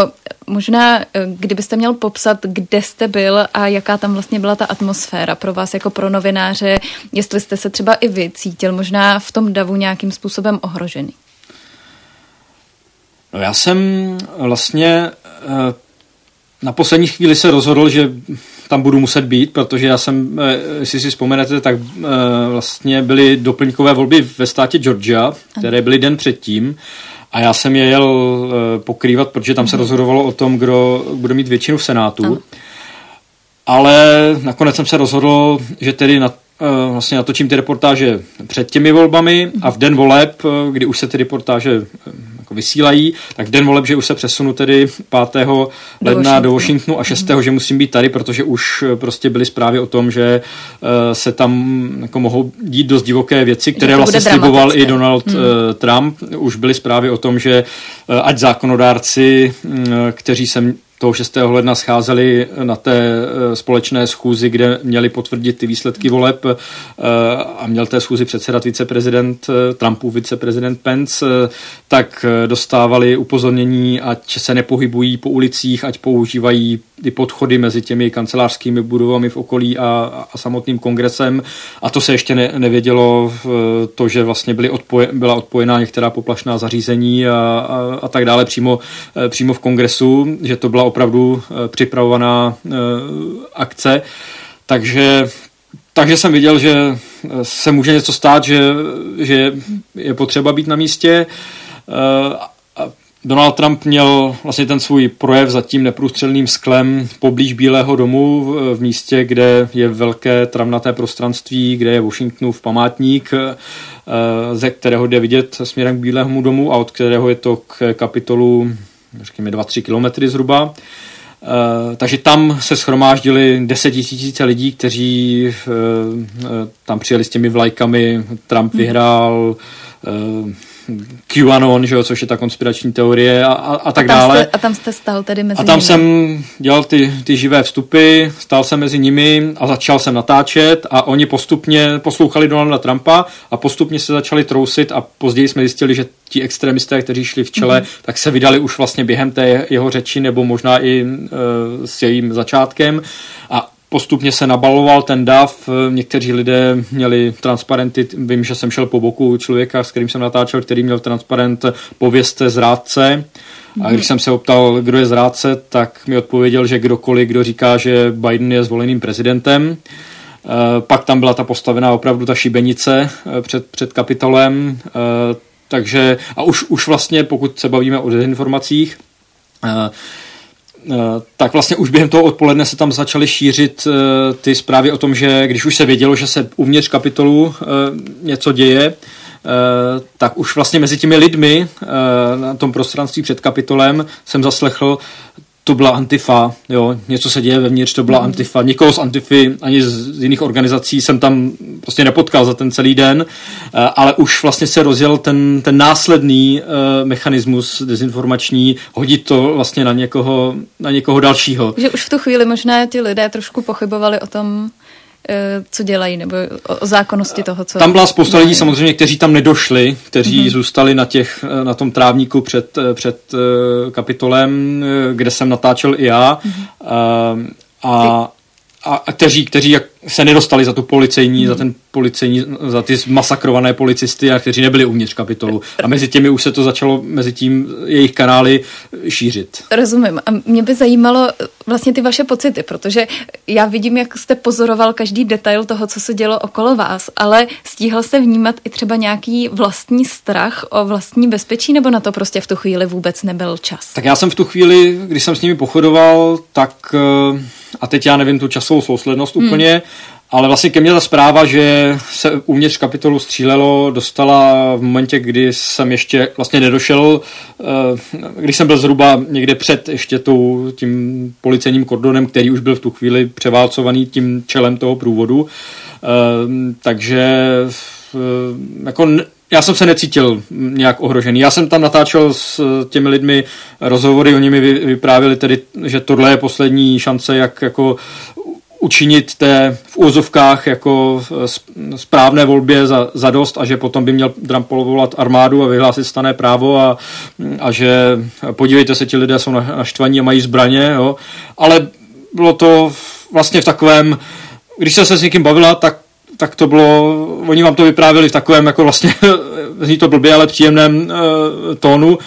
možná, eh, kdybyste měl popsat, kde jste byl a jaká tam vlastně byla ta atmosféra pro vás jako pro novináře, jestli jste se třeba i vy cítil možná v tom davu nějakým způsobem ohrožený? No já jsem vlastně eh, na poslední chvíli se rozhodl, že tam budu muset být, protože já jsem, eh, jestli si vzpomenete, tak eh, vlastně byly doplňkové volby ve státě Georgia, které byly den předtím. A já jsem je jel pokrývat, protože tam se mhm. rozhodovalo o tom, kdo bude mít většinu v Senátu. Ale nakonec jsem se rozhodl, že tedy na Eh, vlastně natočím ty reportáže před těmi volbami a v den voleb, eh, kdy už se ty reportáže eh, jako vysílají, tak v den voleb, že už se přesunu tedy 5. Do ledna do Washingtonu a 6. Mm. že musím být tady, protože už prostě byly zprávy o tom, že se tam jako mohou dít dost divoké věci, které vlastně sliboval i Donald mm. Trump. Už byly zprávy o tom, že ať zákonodárci, mm, kteří se toho 6. ledna scházeli na té eh, společné schůzi, kde měli potvrdit ty výsledky voleb eh, a měl té schůzi předsedat viceprezident eh, Trumpův viceprezident Pence, tak dostávali upozornění, ať se nepohybují po ulicích, ať používají ty podchody mezi těmi kancelářskými budovami v okolí a, a samotným kongresem. A to se ještě ne, nevědělo to, že vlastně byly odpoje, byla odpojená některá poplašná zařízení a, a, a tak dále přímo, přímo v kongresu, že to byla opravdu eh, připravovaná eh, akce. Takže, takže jsem viděl, že eh, se může něco stát, že, že je potřeba být na místě. Donald Trump měl vlastně ten svůj projev za tím neprůstřelným sklem poblíž Bílého domu v místě, kde je velké travnaté prostranství, kde je Washingtonův památník, ze kterého jde vidět směrem k Bílému domu a od kterého je to k kapitolu řekněme 2-3 kilometry zhruba. Uh, takže tam se schromáždili tisíce lidí, kteří uh, tam přijeli s těmi vlajkami, Trump hmm. vyhrál, QAnon, že jo, což je ta konspirační teorie a, a, a tak a dále. Jste, a tam jste stál tedy mezi A tam nimi. jsem dělal ty, ty živé vstupy, stál jsem mezi nimi a začal jsem natáčet a oni postupně poslouchali Donalda Trumpa a postupně se začali trousit a později jsme zjistili, že ti extremisté, kteří šli v čele, mm-hmm. tak se vydali už vlastně během té jeho řeči nebo možná i e, s jejím začátkem a postupně se nabaloval ten dav, někteří lidé měli transparenty, vím, že jsem šel po boku člověka, s kterým jsem natáčel, který měl transparent povězte zrádce. A když jsem se optal, kdo je zrádce, tak mi odpověděl, že kdokoliv, kdo říká, že Biden je zvoleným prezidentem, eh, pak tam byla ta postavená opravdu ta šibenice eh, před, před kapitolem, eh, takže a už, už vlastně, pokud se bavíme o dezinformacích, Eh, tak vlastně už během toho odpoledne se tam začaly šířit eh, ty zprávy o tom, že když už se vědělo, že se uvnitř kapitolu eh, něco děje, tak už vlastně mezi těmi lidmi na tom prostranství před kapitolem jsem zaslechl to byla Antifa, jo, něco se děje vevnitř, to byla mm. Antifa. Nikoho z Antify ani z jiných organizací jsem tam prostě nepotkal za ten celý den, eh, ale už vlastně se rozjel ten, ten následný uh, mechanismus dezinformační, hodit to vlastně na někoho, na někoho dalšího. Že už v tu chvíli možná ti lidé trošku pochybovali o tom, Eh, co dělají, nebo o, zákonnosti toho, co... Tam byla spousta lidí samozřejmě, kteří tam nedošli, kteří mm-hmm. zůstali na, těch, eh, na tom trávníku před, eh, před kapitolem, kde jsem natáčel i já. Mm-hmm. A, a, a kteří, kteří jak se nedostali za tu policejní, hmm. za ten policejní, za ty masakrované policisty a kteří nebyli uvnitř kapitolu. A mezi těmi už se to začalo, mezi tím jejich kanály šířit. Rozumím. A mě by zajímalo vlastně ty vaše pocity, protože já vidím, jak jste pozoroval každý detail toho, co se dělo okolo vás, ale stíhal jste vnímat i třeba nějaký vlastní strach o vlastní bezpečí, nebo na to prostě v tu chvíli vůbec nebyl čas? Tak já jsem v tu chvíli, když jsem s nimi pochodoval, tak eh, a teď já nevím tu časovou souslednost hmm. úplně, ale vlastně ke mně ta zpráva, že se uvnitř kapitolu střílelo, dostala v momentě, kdy jsem ještě vlastně nedošel, eh, když jsem byl zhruba někde před ještě tou, tím policejním kordonem, který už byl v tu chvíli převálcovaný tím čelem toho průvodu. Eh, takže eh, jako já jsem se necítil nějak ohrožený. Já jsem tam natáčel s těmi lidmi rozhovory, oni mi vyprávěli tedy, že tohle je poslední šance, jak jako učinit té v úzovkách jako správné volbě za, za dost a že potom by měl Trump povolat armádu a vyhlásit stané právo a, a že podívejte se, ti lidé jsou naštvaní a mají zbraně, jo. ale bylo to vlastně v takovém, když se s někým bavila, tak tak to bylo, oni vám to vyprávěli v takovém jako vlastně, zní to blbě, ale příjemném uh, tónu.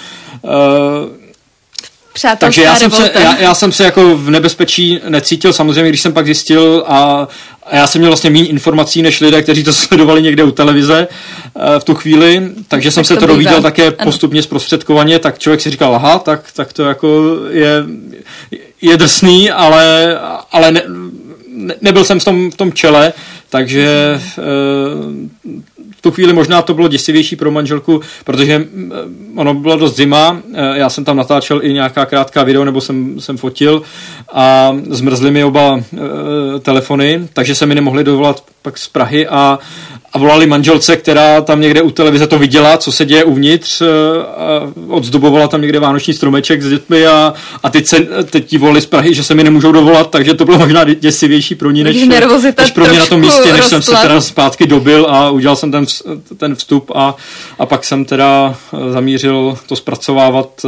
Uh, takže já jsem, se, já, já jsem se jako v nebezpečí necítil, samozřejmě, když jsem pak zjistil a, a já jsem měl vlastně méně informací než lidé, kteří to sledovali někde u televize uh, v tu chvíli, takže tak jsem se to, to dovídal také ano. postupně zprostředkovaně, tak člověk si říkal, aha, tak, tak to jako je, je drsný, ale, ale ne, ne, nebyl jsem v tom, v tom čele, takže v tu chvíli možná to bylo děsivější pro manželku, protože ono bylo dost zima, já jsem tam natáčel i nějaká krátká video, nebo jsem, jsem fotil a zmrzly mi oba telefony, takže se mi nemohli dovolat pak z Prahy a, a volali manželce, která tam někde u televize to viděla, co se děje uvnitř, a odzdobovala tam někde vánoční stromeček s dětmi a, a teď, se, teď ti volali z Prahy, že se mi nemůžou dovolat, takže to bylo možná děsivější pro ní, než, než pro mě na tom místě, než jsem se teda zpátky dobil a udělal jsem ten, ten vstup a, a pak jsem teda zamířil to zpracovávat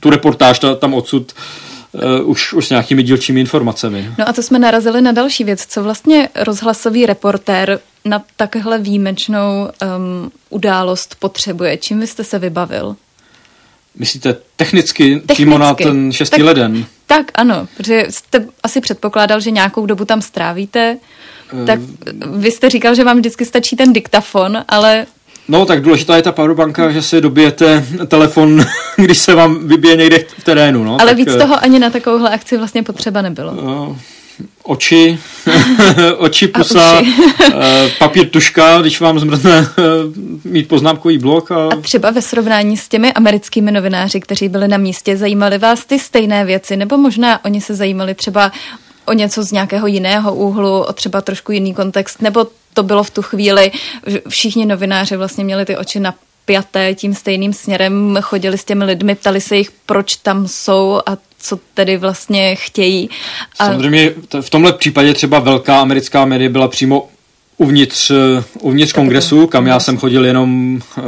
tu reportáž tam odsud uh, už, už s nějakými dílčími informacemi. No a to jsme narazili na další věc. Co vlastně rozhlasový reportér na takhle výjimečnou um, událost potřebuje? Čím vy jste se vybavil? Myslíte technicky, technicky. přímo na ten 6. Tak, leden? Tak ano, protože jste asi předpokládal, že nějakou dobu tam strávíte. Tak vy jste říkal, že vám vždycky stačí ten diktafon, ale No, tak důležitá je ta powerbanka, že si dobijete telefon, když se vám vybije někde v terénu. No, Ale tak, víc eh, toho ani na takovouhle akci vlastně potřeba nebylo. Uh, oči, oči, pusa, uši. Eh, papír, tuška, když vám zmrzne mít poznámkový blok. A... a třeba ve srovnání s těmi americkými novináři, kteří byli na místě, zajímaly vás ty stejné věci, nebo možná oni se zajímali třeba o něco z nějakého jiného úhlu, o třeba trošku jiný kontext, nebo to bylo v tu chvíli, všichni novináři vlastně měli ty oči na pjaté tím stejným směrem, chodili s těmi lidmi, ptali se jich, proč tam jsou a co tedy vlastně chtějí. A... Samozřejmě v tomhle případě třeba velká americká média byla přímo uvnitř, eh, uvnitř kongresu, kam já jsem chodil jenom, eh,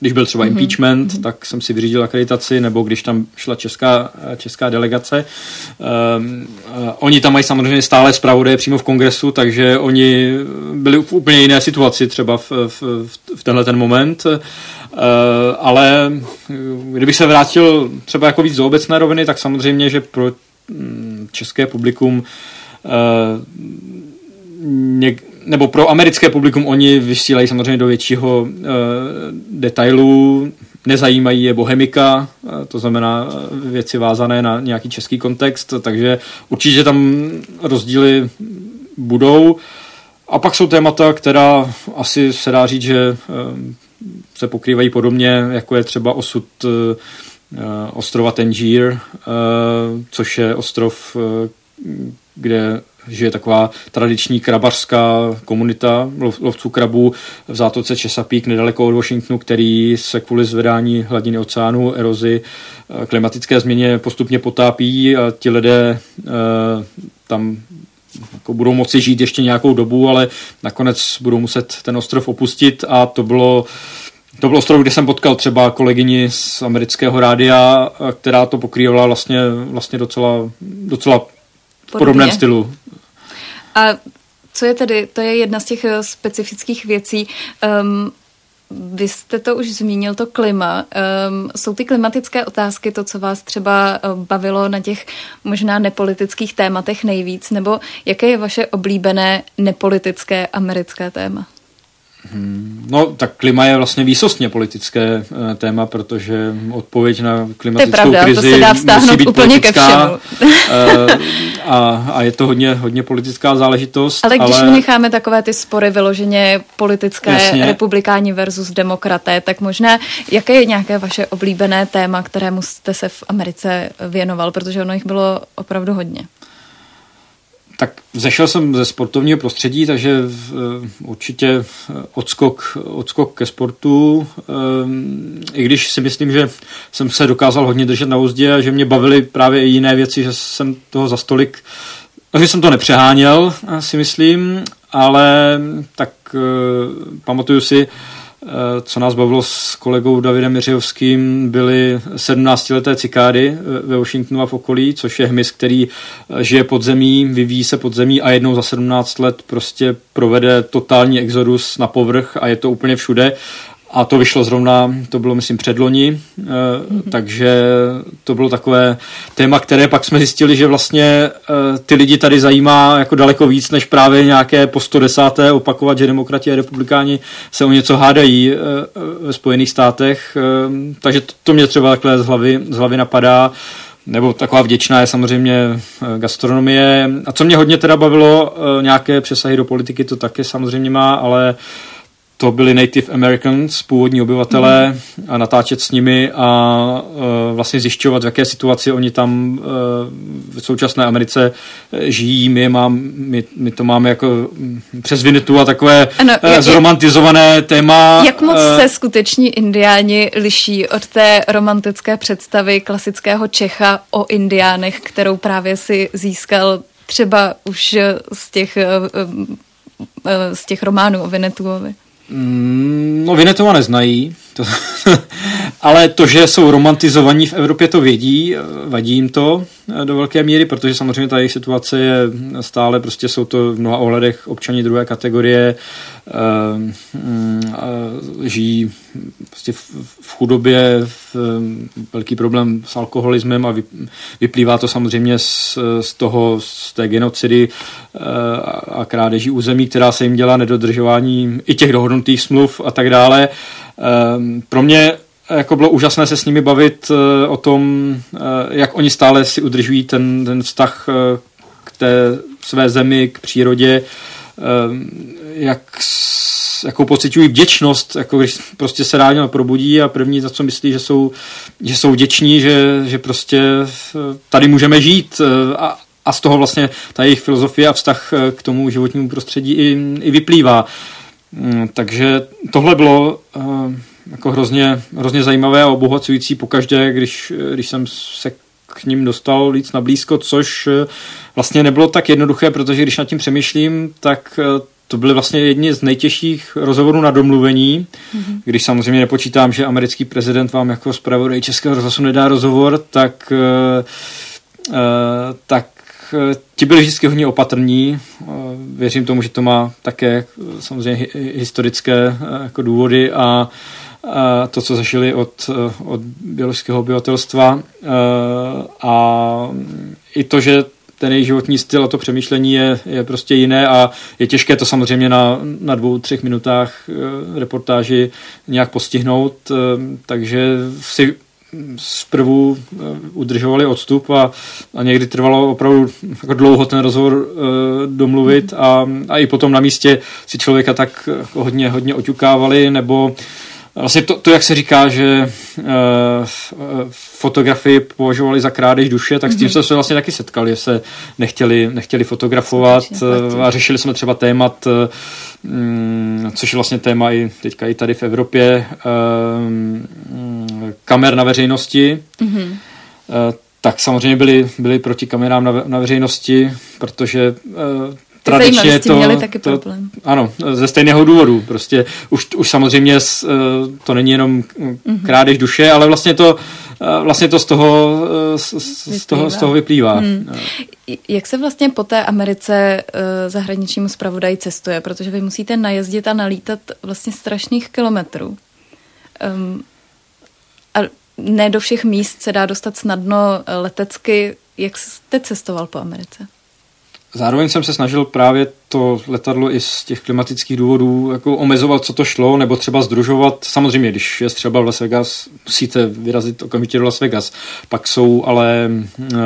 když byl třeba mm-hmm. impeachment, mm-hmm. tak jsem si vyřídil akreditaci, nebo když tam šla česká, eh, česká delegace. Uh, oni tam mají samozřejmě stále zpravodaje přímo v kongresu, takže oni byli v úplně jiné situaci třeba v, v, v tenhle ten moment. Ale kdybych se vrátil třeba jako víc do obecné roviny, tak samozřejmě, že pro mm, české publikum něk, nebo pro americké publikum oni vysílají samozřejmě do většího uh, detailu, nezajímají je bohemika, uh, to znamená uh, věci vázané na nějaký český kontext, takže určitě tam rozdíly budou. A pak jsou témata, která asi se dá říct, že uh, se pokrývají podobně, jako je třeba osud uh, ostrova Tangier, což je ostrov, kde že je taková tradiční krabařská komunita lovců krabů v zátoce Chesapeake nedaleko od Washingtonu, který se kvůli zvedání hladiny oceánu, erozi, eh, klimatické změně postupně potápí a ti lidé eh, tam jako budou moci žít ještě nějakou dobu, ale nakonec budou muset ten ostrov opustit a to bylo to byl ostrov, kde jsem potkal třeba kolegyni z amerického rádia, která to pokrývala vlastně, vlastně docela, docela v podobném stylu. A co je tedy, to je jedna z těch eh, specifických věcí. Um, vy jste to už zmínil, to klima. Um, jsou ty klimatické otázky to, co vás třeba eh, bavilo na těch možná nepolitických tématech nejvíc, nebo jaké je vaše oblíbené nepolitické americké téma? Hmm, no, tak klima je vlastně výsostně politické uh, téma, protože odpověď na klimatickou to je pravda, krizi to se dá musí být úplně politická, ke všemu. uh, a, a je to hodně, hodně politická záležitost. Ale když ale... necháme takové ty spory vyloženě politické, Jasně. republikáni versus demokraté, tak možná, jaké je nějaké vaše oblíbené téma, kterému jste se v Americe věnoval, protože ono jich bylo opravdu hodně. Tak zešel jsem ze sportovního prostředí, takže uh, určitě eh, odskok, odskok ke sportu. Um, I když si myslím, že jsem se dokázal hodně držet na úzdě a že mě bavily právě i jiné věci, že jsem toho za stolik takže jsem to nepřeháněl, si myslím, ale tak uh, pamatuju si, co nás bavilo s kolegou Davidem Jiřijovským, byly 17-leté cikády ve Washingtonu a v okolí, což je hmyz, který žije pod zemí, vyvíjí se pod zemí a jednou za 17 let prostě provede totální exodus na povrch a je to úplně všude a to vyšlo zrovna, to bylo myslím předloni, mm-hmm. takže to bylo takové téma, které pak jsme zjistili, že vlastně eh, ty lidi tady zajímá jako daleko víc, než právě nějaké po 110. opakovat, že demokrati a republikáni se o něco hádají eh, ve Spojených státech, takže to mě třeba takhle z hlavy, z hlavy napadá nebo taková vděčná je samozřejmě gastronomie. A co mě hodně teda bavilo, nějaké přesahy do politiky to také samozřejmě má, ale to byli Native Americans, původní obyvatelé, mm. a natáčet s nimi a uh, vlastně zjišťovat, v jaké situaci oni tam uh, v současné Americe e, žijí. My, mám, my, my to máme jako mm, přes Vinitu a takové ano, uh, jak, zromantizované téma. Jak moc uh, se skuteční indiáni liší od té romantické představy klasického Čecha o indiánech, kterou právě si získal třeba už z těch, z těch románů o Vinetuovi? Mm, no, Vinetova neznají, to, ale to, že jsou romantizovaní v Evropě, to vědí, vadí jim to eh, do velké míry, protože samozřejmě ta jejich situace je stále, prostě jsou to v mnoha ohledech občani druhé kategorie, uh, uh, žijí prostě v, chudobě, v, velký problém s alkoholismem a vyplývá to samozřejmě z, z toho, z té genocidy a krádeží území, která se jim dělá nedodržování i těch dohodnutých smluv a tak dále. Uh, pro mě jako bylo úžasné se s nimi bavit uh, o tom, uh, jak oni stále si udržují ten, ten vztah k té své zemi, k přírodě, jak jakou pocitují vděčnost, jako když prostě se ráno probudí a první za co myslí, že jsou, že jsou vděční, že, že prostě tady můžeme žít a, a z toho vlastně ta jejich filozofie a vztah k tomu životnímu prostředí i, i vyplývá. Mm, takže tohle bylo jako hrozně, hrozně zajímavé a obohacující pokaždé, když, když jsem se k ním dostal víc na blízko, což vlastně nebylo tak jednoduché, protože když nad tím přemýšlím, tak to byly vlastně jedni z nejtěžších rozhovorů na domluvení, mm-hmm. když samozřejmě nepočítám, že americký prezident vám jako zpravodaj Českého rozhlasu nedá rozhovor, tak, uh, eh, ti byli vždycky hodně opatrní. Věřím tomu, že to má také samozřejmě historické jako důvody a to, co zažili od, od biologického obyvatelstva a i to, že ten jejich životní styl a to přemýšlení je, je prostě jiné a je těžké to samozřejmě na, na dvou, třech minutách reportáži nějak postihnout, takže si zprvu e, udržovali odstup a, a někdy trvalo opravdu jako dlouho ten rozhovor e, domluvit a, a i potom na místě si člověka tak jako hodně, hodně oťukávali nebo Vlastně to, to, jak se říká, že uh, fotografii považovali za krádež duše, tak s tím mm-hmm. jsme se vlastně taky setkali, že se nechtěli, nechtěli fotografovat a řešili jsme třeba témat, um, což je vlastně téma i teďka i tady v Evropě, um, kamer na veřejnosti. Mm-hmm. Tak samozřejmě byli, byli proti kamerám na, na veřejnosti, protože uh, tradičně to, měli taky to, problém. Ano, ze stejného důvodu. Prostě už, už samozřejmě eh, to není jenom mm-hmm. krádež duše, ale vlastně to, eh, vlastně to z toho, eh, z, z toho, z toho vyplývá. Hmm. Jak se vlastně po té Americe zahraničnímu zpravodaji cestuje? Protože vy musíte najezdit a nalítat vlastně strašných kilometrů. Um, a ne do všech míst se dá dostat snadno letecky. Jak jste cestoval po Americe? Zároveň jsem se snažil právě to letadlo i z těch klimatických důvodů jako omezovat, co to šlo, nebo třeba združovat. Samozřejmě, když je třeba v Las Vegas, musíte vyrazit okamžitě do Las Vegas. Pak jsou ale uh, uh,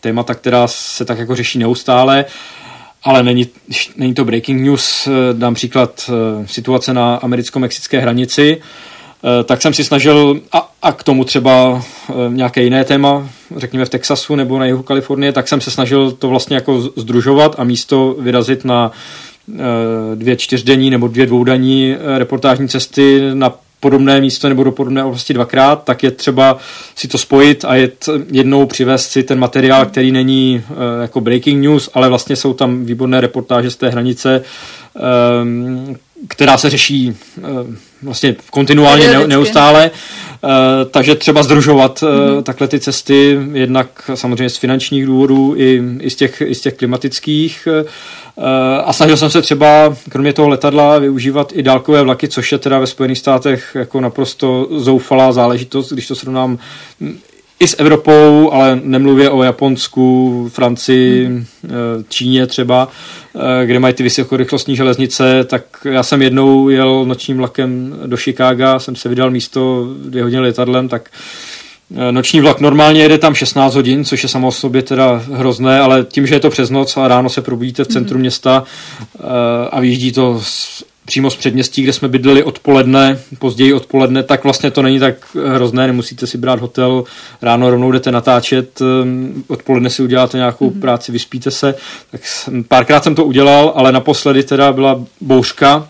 témata, která se tak jako řeší neustále, ale není, není to breaking news. Dám příklad uh, situace na americko-mexické hranici. Uh, Eh, tak jsem si snažil, a, a k tomu třeba eh, nějaké jiné téma, řekněme v Texasu nebo na jihu Kalifornie, tak jsem se snažil to vlastně jako združovat a místo vyrazit na eh, dvě čtyřdenní nebo dvě dvoudenní reportážní cesty na podobné místo nebo do podobné oblasti dvakrát, tak je třeba si to spojit a jet jednou přivést si ten materiál, který není jako breaking news, ale vlastně jsou tam výborné reportáže z té hranice, um, která se řeší vlastně kontinuálně, ne, neustále. Uh, takže třeba združovat mm-hmm. takhle ty cesty, jednak samozřejmě z finančních důvodů i, i, z, těch, i z těch klimatických. Uh, a snažil jsem se třeba, kromě toho letadla, využívat i dálkové vlaky, což je teda ve Spojených státech jako naprosto zoufalá záležitost, když to srovnám i s Evropou, ale nemluvě o Japonsku, Francii, hmm. Číně třeba, eh, kde mají ty vysokorychlostní železnice, tak já jsem jednou jel nočním vlakem do Chicaga, jsem se vydal místo dvě hodiny letadlem, tak eh, Noční vlak normálně jede tam 16 hodin, což je samo o sobě teda hrozné, ale tím, že je to přes noc a ráno se probudíte v centru mm-hmm. města a vyjíždí to přímo z předměstí, kde jsme bydleli odpoledne, později odpoledne, tak vlastně to není tak hrozné, nemusíte si brát hotel, ráno rovnou jdete natáčet, um, odpoledne si uděláte nějakou mm-hmm. práci, vyspíte se. Tak párkrát jsem to udělal, ale naposledy teda byla bouřka,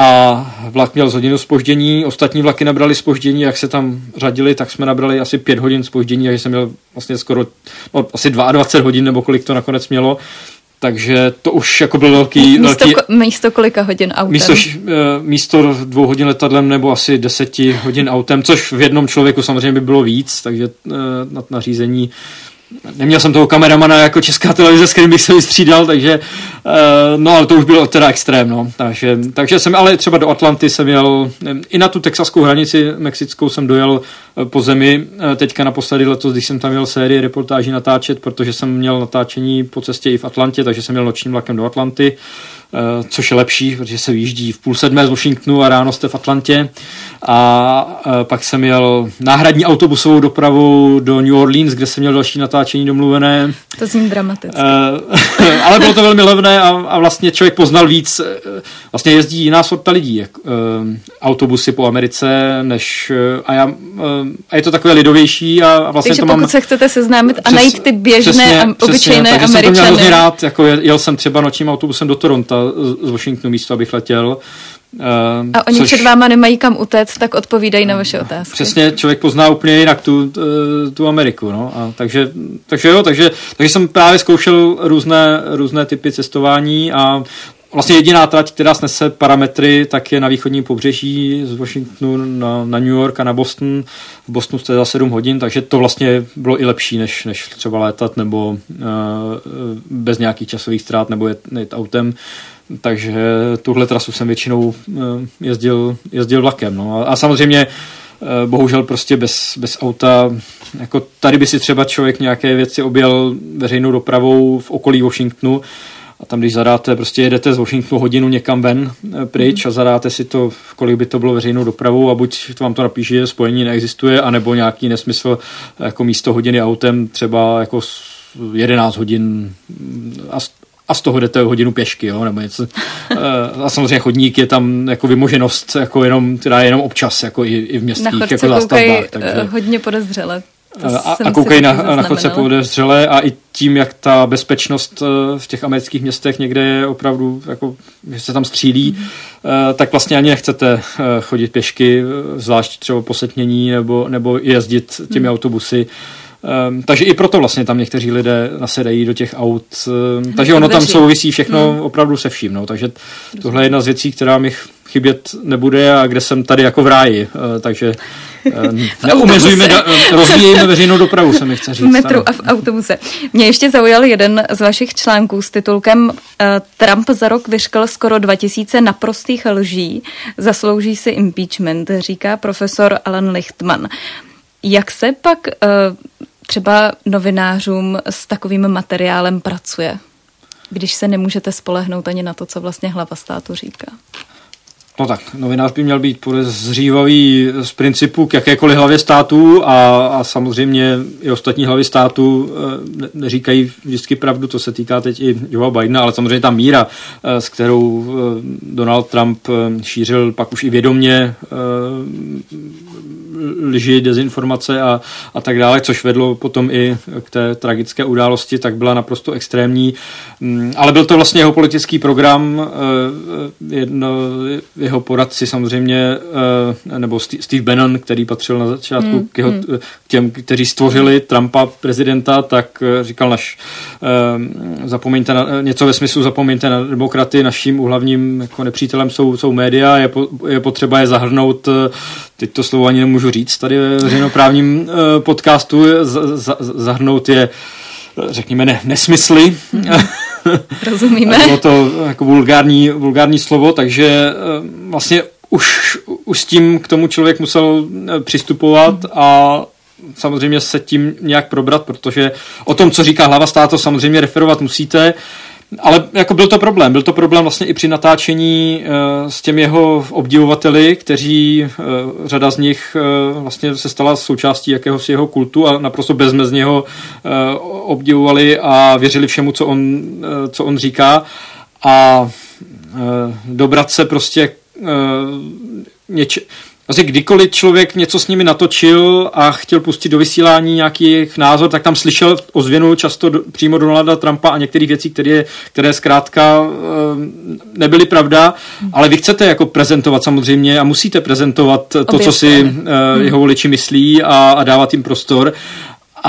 a vlak měl z hodinu spoždění, ostatní vlaky nabrali spoždění, jak se tam řadili, tak jsme nabrali asi pět hodin spoždění, takže jsem měl vlastně skoro no, asi 22 hodin, nebo kolik to nakonec mělo. Takže to už jako byl velký... Místo, velký, místo kolika hodin autem? Místo, eh, místo dvou hodin letadlem nebo asi deseti hodin autem, což v jednom člověku samozřejmě by bylo víc, takže eh, na nařízení Neměl jsem toho kameramana jako česká televize, s kterým bych se vystřídal, takže no ale to už bylo teda extrém, no. Takže, takže jsem ale třeba do Atlanty jsem jel, i na tu texaskou hranici mexickou jsem dojel po zemi, teďka naposledy letos, když jsem tam měl sérii reportáží natáčet, protože jsem měl natáčení po cestě i v Atlantě, takže jsem měl nočním vlakem do Atlanty. Eh, což je lepší, protože se vyjíždí v půl sedmé z Washingtonu a ráno jste v Atlantě. A eh, pak jsem měl náhradní autobusovou dopravu do New Orleans, kde jsem měl další natáčení domluvené. To zní dramaticky. Eh, ale bylo to velmi levné a, a vlastně člověk poznal víc. Vlastně jezdí jiná sorta lidí, jak, autobusy po Americe, než a, já, a je to takové lidovější a, a vlastně Takže to pokud mám, se chcete seznámit a přes, najít ty běžné přesně, a obyčejné přesně, takže Američany. jsem to měl hrozně rád, jako jel jsem třeba nočním autobusem do Toronto z Washingtonu místo, abych letěl. Uh, a oni což, před váma nemají kam utéct, tak odpovídají na vaše otázky. Přesně, člověk pozná úplně jinak tu, eh, tu Ameriku. No. A takže, takže jo, takže, takže jsem právě zkoušel různé, různé typy cestování a Vlastně jediná trať, která snese parametry, tak je na východním pobřeží z Washingtonu na, na New York a na Boston. V Bostonu jste za 7 hodin, takže to vlastně bylo i lepší, než, než třeba létat nebo uh, bez nějakých časových ztrát nebo jet, jet autem. Takže tuhle trasu jsem většinou uh, jezdil, jezdil vlakem. No. A, a samozřejmě uh, bohužel prostě bez, bez auta, jako tady by si třeba člověk nějaké věci objel veřejnou dopravou v okolí Washingtonu, a tam, když zadáte, prostě jedete z Washingtonu hodinu někam ven eh, pryč a zadáte si to, kolik by to bylo veřejnou dopravou a buď to vám to napíše, že spojení neexistuje, anebo nějaký nesmysl jako místo hodiny autem, třeba jako 11 hodin a a z toho jdete hodinu pěšky, jo, nebo něco. Eh, a samozřejmě chodník je tam jako vymoženost, jako jenom, teda jenom občas, jako i, i v městských na jako zástavbách. Takže... Eh, hodně podezřele. A, a koukají na, na chodce podezřele a i tím, jak ta bezpečnost eh, v těch amerických městech někde je opravdu, jako, že se tam střílí, mm-hmm. tak vlastně ani nechcete chodit pěšky, zvlášť třeba po setmění nebo, nebo jezdit těmi mm. autobusy. Um, takže i proto vlastně tam někteří lidé nasedají do těch aut. Um, takže ono tam souvisí všechno hmm. opravdu se vším. No. Takže tohle je jedna z věcí, která mi chybět nebude a kde jsem tady jako v ráji. Uh, takže uh, neumezujme, da, rozvíjejme veřejnou dopravu, se mi chce říct. V metru a v autobuse. Mě ještě zaujal jeden z vašich článků s titulkem Trump za rok vyškal skoro 2000 naprostých lží. Zaslouží si impeachment, říká profesor Alan Lichtman. Jak se pak třeba novinářům s takovým materiálem pracuje, když se nemůžete spolehnout ani na to, co vlastně hlava státu říká? No tak, novinář by měl být podezřívavý z principu k jakékoliv hlavě státu a, a samozřejmě i ostatní hlavy státu e, neříkají vždycky pravdu, to se týká teď i Joe Bidena, ale samozřejmě ta míra, e, s kterou e, Donald Trump šířil pak už i vědomně lži, dezinformace a, a tak dále, což vedlo potom i k té tragické události, tak byla naprosto extrémní. Mm, ale byl to vlastně jeho politický program, jedno, jeho poradci samozřejmě, nebo Steve Bannon, který patřil na začátku hmm, k, jeho, hmm. k těm, kteří stvořili Trumpa prezidenta, tak říkal naš, zapomeňte na, něco ve smyslu zapomeňte na demokraty, naším hlavním jako nepřítelem jsou, jsou média, je, po, je potřeba je zahrnout, eh, teď to slovo ani nemůžu říct, tady ve veřejnoprávním eh, podcastu, z, zahrnout je řekněme, ne, nesmysly. Rozumíme. Bylo to jako vulgární, vulgární slovo, takže eh, vlastně už, už s tím k tomu člověk musel přistupovat a samozřejmě se tím nějak probrat, protože o tom, co říká hlava státu, samozřejmě referovat musíte, ale jako byl to problém. Byl to problém vlastně i při natáčení uh, s těmi jeho obdivovateli, kteří, uh, řada z nich uh, vlastně se stala součástí jakéhosi jeho kultu a naprosto bezmezně ho obdivovali a věřili všemu, co on, co on říká. A dobrat se prostě něče, Vlastně kdykoliv člověk něco s nimi natočil a chtěl pustit do vysílání nějaký jejich názor, tak tam slyšel ozvěnu často do, přímo Donalda Trumpa a některých věcí, které, které zkrátka e, nebyly pravda, ale vy chcete jako prezentovat samozřejmě a musíte prezentovat to, Obě co si e, jeho voliči myslí a, a dávat jim prostor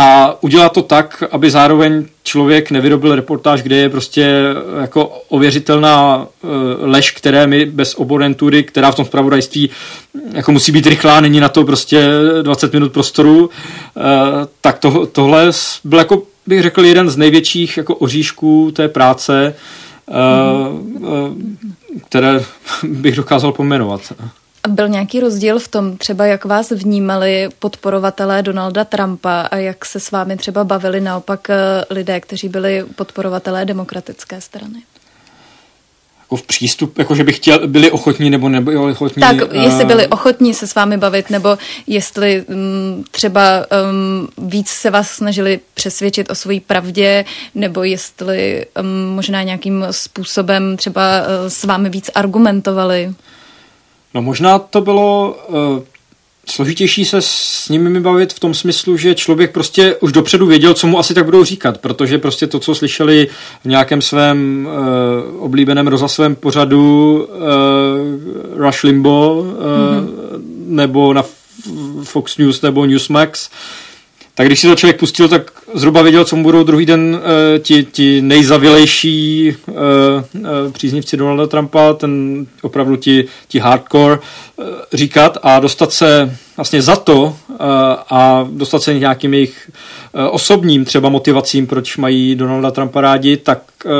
a udělat to tak, aby zároveň člověk nevyrobil reportáž, kde je prostě eh, jako ověřitelná eh, lež, které my bez oponentury, která v tom zpravodajství hm, jako musí být rychlá, není na to prostě 20 minut prostoru, eh, tak to, tohle byl jako bych řekl jeden z největších jako oříšků té práce, které bych dokázal pomenovat. Byl nějaký rozdíl v tom, třeba jak vás vnímali podporovatelé Donalda Trumpa a jak se s vámi třeba bavili naopak eh, lidé, kteří byli podporovatelé demokratické strany? Jako v přístup, jako že by chtěl, byli ochotní nebo nebyli ochotní. Tak, jestli byli ochotní se s vámi bavit, nebo jestli um, třeba um, víc se vás snažili přesvědčit o své pravdě, nebo jestli um, možná nějakým způsobem třeba uh, s vámi víc argumentovali. No možná to bylo uh, složitější se s nimi bavit v tom smyslu, že člověk prostě už dopředu věděl, co mu asi tak budou říkat, protože prostě to, co slyšeli v nějakém svém uh, oblíbeném rozhlasovém pořadu uh, Rush Limbo uh, mm-hmm. nebo na Fox News nebo Newsmax, tak když si to člověk pustil, tak zhruba věděl, co mu budou druhý den uh, ti, ti nejzavilejší uh, uh, příznivci Donalda Trumpa, ten opravdu ti, ti hardcore uh, říkat a dostat se vlastně za to uh, a dostat se nějakým jejich uh, osobním třeba motivacím, proč mají Donalda Trumpa rádi, tak uh,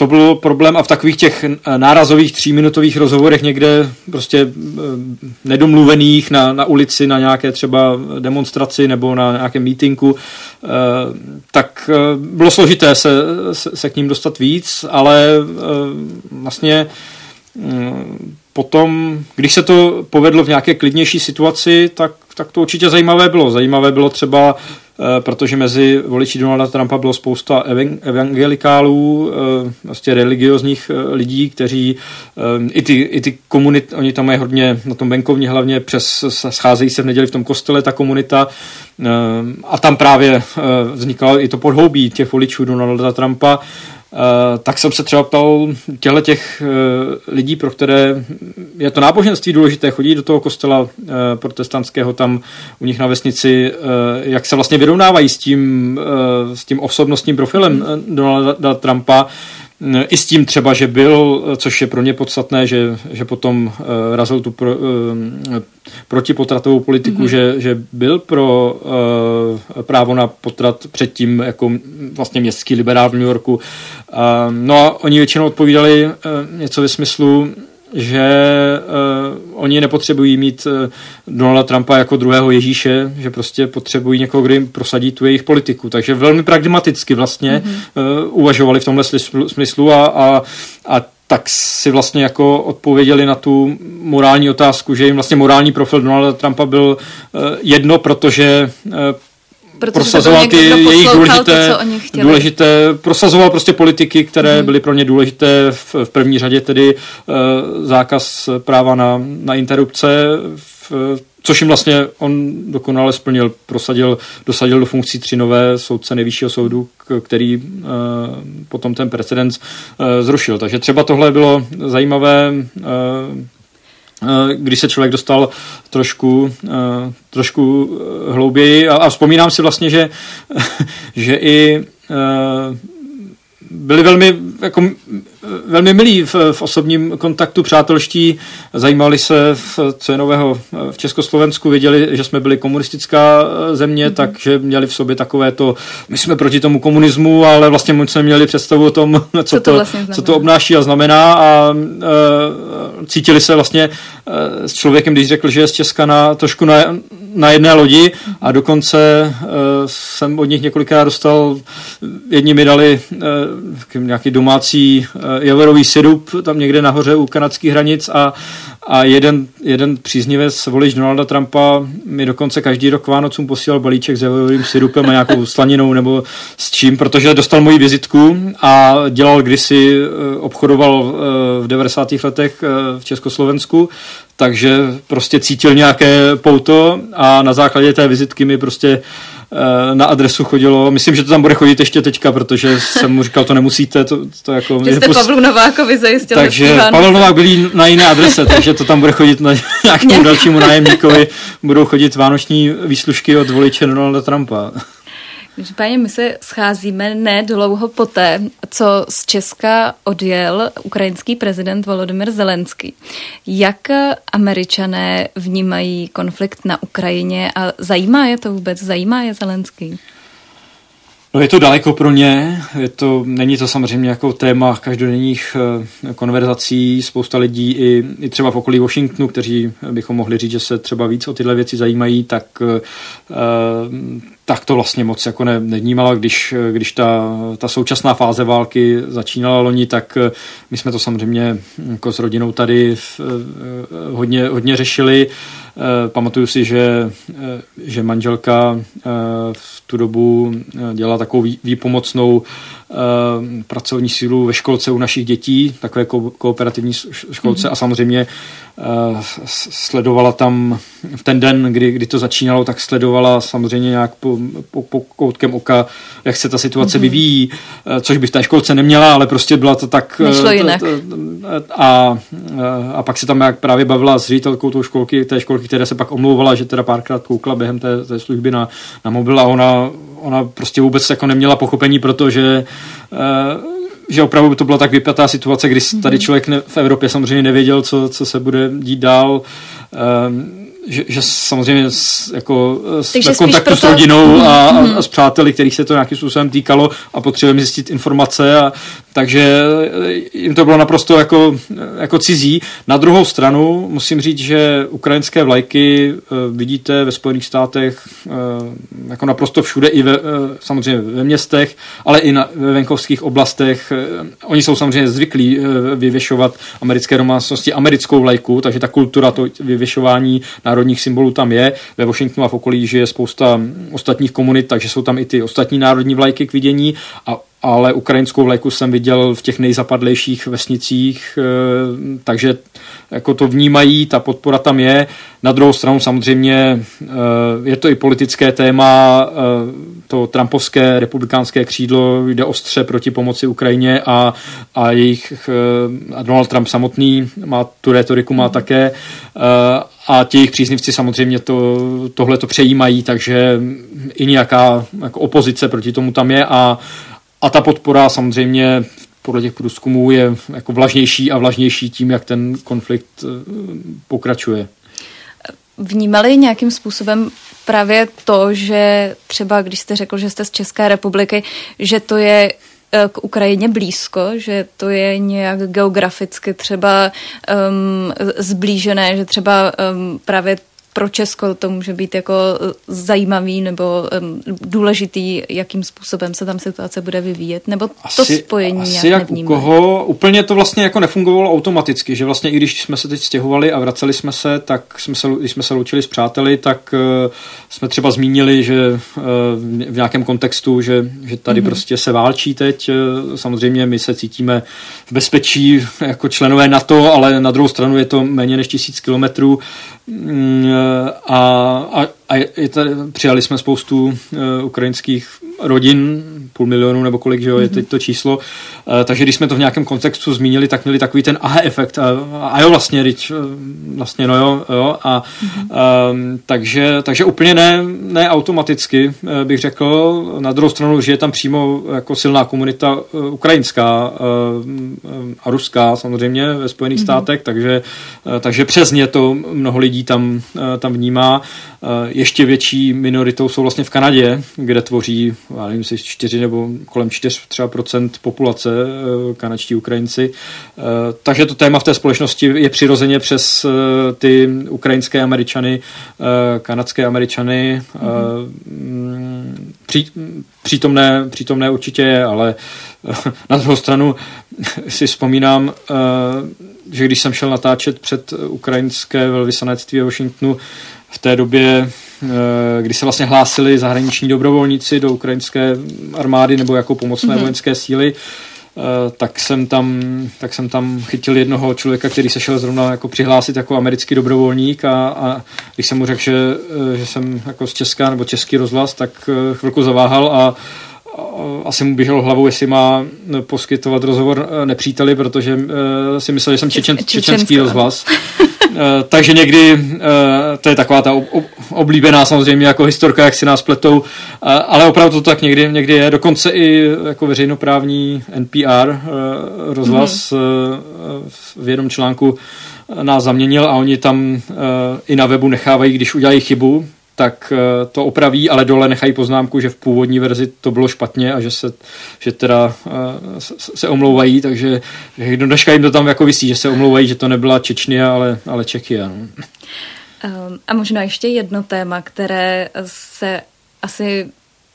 to byl problém a v takových těch eh, nárazových tříminutových rozhovorech někde prostě eh, nedomluvených na, na ulici, na nějaké třeba demonstraci nebo na nějakém mítinku, eh, tak bylo složité se, se, se k ním dostat víc, ale vlastně mm, potom, když se to povedlo v nějaké klidnější situaci, tak, tak to určitě zajímavé bylo. Zajímavé bylo třeba Eh, protože mezi voliči Donalda Trumpa bylo spousta evangelikálů, eh, vlastně religiozních eh, lidí, kteří i ty, i ty komunity, oni tam mají hodně na tom venkovní hlavně přes, scházejí se v neděli v tom kostele ta komunita a tam právě vznikalo i to podhoubí těch voličů Donalda Trumpa, tak jsem se třeba ptal těchto těch uh, lidí, pro které je to náboženství důležité, chodí do toho kostela uh, protestantského tam u nich na vesnici, jak se vlastně vyrovnávají s tím, s tím osobnostním profilem Donalda Trumpa, i s tím třeba, že byl, což je pro ně podstatné, že, že potom uh, razil tu pro, uh, protipotratovou politiku, mm-hmm. že, že byl pro uh, právo na potrat předtím jako vlastně městský liberál v New Yorku. Uh, no a oni většinou odpovídali uh, něco ve smyslu, že uh, oni nepotřebují mít uh, Donalda Trumpa jako druhého Ježíše, že prostě potřebují někoho, kdo jim prosadí tu jejich politiku. Takže velmi pragmaticky vlastně mm-hmm. uh, uvažovali v tomhle smyslu a, a, a tak si vlastně jako odpověděli na tu morální otázku, že jim vlastně morální profil Donalda Trumpa byl uh, jedno, protože uh, Protože prosazoval ty jejich důležité, to, důležité, prosazoval prostě politiky, které hmm. byly pro ně důležité, v, v první řadě tedy uh, zákaz práva na, na interrupce v, což jim vlastně on dokonale splnil, prosadil, dosadil do funkcí tři nové soudce nejvyššího soudu, který uh, potom ten precedens uh, zrušil. Takže třeba tohle bylo zajímavé uh, když se člověk dostal trošku, trošku hlouběji a, a vzpomínám si vlastně, že, že i byli velmi, jako, velmi milí v, v osobním kontaktu, přátelští, zajímali se, v, co je nového v Československu, věděli, že jsme byli komunistická země, mm-hmm. takže měli v sobě takové to, my jsme proti tomu komunismu, ale vlastně my jsme měli představu o tom, co, co, to, vlastně co to obnáší a znamená. A e, cítili se vlastně e, s člověkem, když řekl, že je z Česka na, trošku na, na jedné lodi. A dokonce uh, jsem od nich několikrát dostal, jedni mi dali uh, nějaký domácí uh, javerový syrup tam někde nahoře u kanadských hranic a, a jeden, jeden příznivec volič Donalda Trumpa mi dokonce každý rok Vánocům posílal balíček s javerovým syrupem a nějakou slaninou nebo s čím, protože dostal moji vizitku a dělal kdysi, obchodoval v 90. letech v Československu takže prostě cítil nějaké pouto a na základě té vizitky mi prostě eh, na adresu chodilo. Myslím, že to tam bude chodit ještě teďka, protože jsem mu říkal, to nemusíte. To, to jako že jste pust... Pavlu Novákovi zajistil. Takže Pavel Novák byl na jiné adrese, takže to tam bude chodit na nějakému dalšímu nájemníkovi. Budou chodit vánoční výslužky od voliče Donalda Trumpa. Páně, my se scházíme ne dlouho poté, co z Česka odjel ukrajinský prezident Volodymyr Zelenský. Jak američané vnímají konflikt na Ukrajině a zajímá je to vůbec? Zajímá je Zelenský? No je to daleko pro ně, je to, není to samozřejmě jako téma každodenních eh, konverzací, spousta lidí i, i třeba v okolí Washingtonu, kteří bychom mohli říct, že se třeba víc o tyhle věci zajímají, tak eh, tak to vlastně moc jako ne, nevnímala, když, když ta, ta současná fáze války začínala loni, tak eh, my jsme to samozřejmě jako s rodinou tady v, hodně, hodně řešili. Pamatuju si, že, že manželka v tu dobu dělala takovou výpomocnou Eh, pracovní sílu ve školce u našich dětí, takové ko- kooperativní školce mm-hmm. a samozřejmě uh, sledovala tam v ten den, kdy, kdy to začínalo, tak sledovala samozřejmě nějak po, po, po koutkem oka, jak se ta situace mm-hmm. vyvíjí, uh, což by v té školce neměla, ale prostě byla to tak... Nešlo jinak. A, a pak se tam jak právě bavila s ředitelkou tou školky, té školky, která se pak omlouvala, že teda párkrát koukla během té, té služby na, na mobil a ona, ona prostě vůbec jako neměla pochopení, protože Eh, že opravdu to byla tak vypjatá situace, kdy tady mhm. člověk ne, v Evropě samozřejmě nevěděl, co, co se bude dít dál. Um, že, že samozřejmě jako jsme v kontaktu proto... s rodinou a, a, mhm. a s přáteli, kterých se to nějakým způsobem týkalo a potřebujeme zjistit informace a takže jim to bylo naprosto jako, jako cizí. Na druhou stranu musím říct, že ukrajinské vlajky vidíte ve Spojených státech jako naprosto všude i ve, samozřejmě ve městech, ale i na, ve venkovských oblastech. Oni jsou samozřejmě zvyklí vyvěšovat americké domácnosti americkou vlajku, takže ta kultura to vyvěšování národních symbolů tam je. Ve Washingtonu a v okolí žije spousta ostatních komunit, takže jsou tam i ty ostatní národní vlajky k vidění a ale ukrajinskou vlajku jsem viděl v těch nejzapadlejších vesnicích, eh, takže jako to vnímají, ta podpora tam je. Na druhou stranu samozřejmě eh, je to i politické téma, eh, to trumpovské republikánské křídlo jde ostře proti pomoci Ukrajině a, a jejich, a Donald Trump samotný má tu retoriku, má také a ti jejich příznivci samozřejmě to, tohle to přejímají, takže i nějaká jako opozice proti tomu tam je a a ta podpora samozřejmě podle těch průzkumů je jako vlažnější a vlažnější tím, jak ten konflikt eh, pokračuje. Vnímali nějakým způsobem právě to, že třeba když jste řekl, že jste z České republiky, že to je eh, k Ukrajině blízko, že to je nějak geograficky třeba um, zblížené, že třeba um, právě pro Česko to může být jako eh, zajímavý nebo um, důležitý, jakým způsobem se tam situace bude vyvíjet, nebo to asi, spojení asi jak u koho, úplně to vlastně jako nefungovalo automaticky, že vlastně i když jsme se teď stěhovali a vraceli jsme se, tak jsme se, když jsme se loučili s přáteli, tak uh, jsme třeba zmínili, že uh, v nějakém kontextu, že, že tady mm-hmm. prostě se válčí teď, samozřejmě my se cítíme v bezpečí jako členové NATO, ale na druhou stranu je to méně než tisíc kilometrů, mm, a, a, a je tady, přijali jsme spoustu uh, ukrajinských rodin, půl milionu nebo kolik, že jo, je teď to číslo. Uh, takže když jsme to v nějakém kontextu zmínili, tak měli takový ten aha efekt. A, a jo, vlastně, teď, vlastně, no jo, jo. A, um, takže, takže úplně ne, ne automaticky, bych řekl. Na druhou stranu, že je tam přímo jako silná komunita uh, ukrajinská uh, a ruská samozřejmě ve Spojených mm-hmm. státech, takže, uh, takže přes ně to mnoho lidí tam, uh, tam vnímá. Uh, ještě větší minoritou jsou vlastně v Kanadě, kde tvoří, já nevím, si 4 nebo kolem 4 třeba procent populace eh, kanadští Ukrajinci. Eh, takže to téma v té společnosti je přirozeně přes eh, ty ukrajinské Američany, kanadské Američany. Mm-hmm. Pří, přítomné, přítomné určitě je, ale na druhou stranu si vzpomínám, že když jsem šel natáčet před ukrajinské velvyslanectví ve Washingtonu, v té době, eh, kdy se vlastně hlásili zahraniční dobrovolníci do ukrajinské armády nebo jako pomocné mm-hmm. vojenské síly, eh, tak jsem, tam, tak jsem tam chytil jednoho člověka, který se šel zrovna jako přihlásit jako americký dobrovolník a, a když jsem mu řekl, že, eh, že jsem jako z Česka nebo český rozhlas, tak chvilku zaváhal a asi mu běželo hlavou, jestli má poskytovat rozhovor nepříteli, protože si myslel, že jsem čečen, čečenský rozhlas. Eh, takže někdy, eh, to je taková ta oblíbená samozřejmě jako historka, jak si nás pletou, eh, ale opravdu to tak někdy, někdy je. Dokonce i jako veřejnoprávní NPR rozhlas mm-hmm. v jednom článku nás zaměnil a oni tam i na webu nechávají, když udělají chybu, tak eh, to opraví, ale dole nechají poznámku, že v původní verzi to bylo špatně a že se, že teda eh, se omlouvají, takže do dneška jim to tam jako vysí, že se omlouvají, že to nebyla Čečnia, ale, ale Čekia. No. Um, a možná ještě jedno téma, které se asi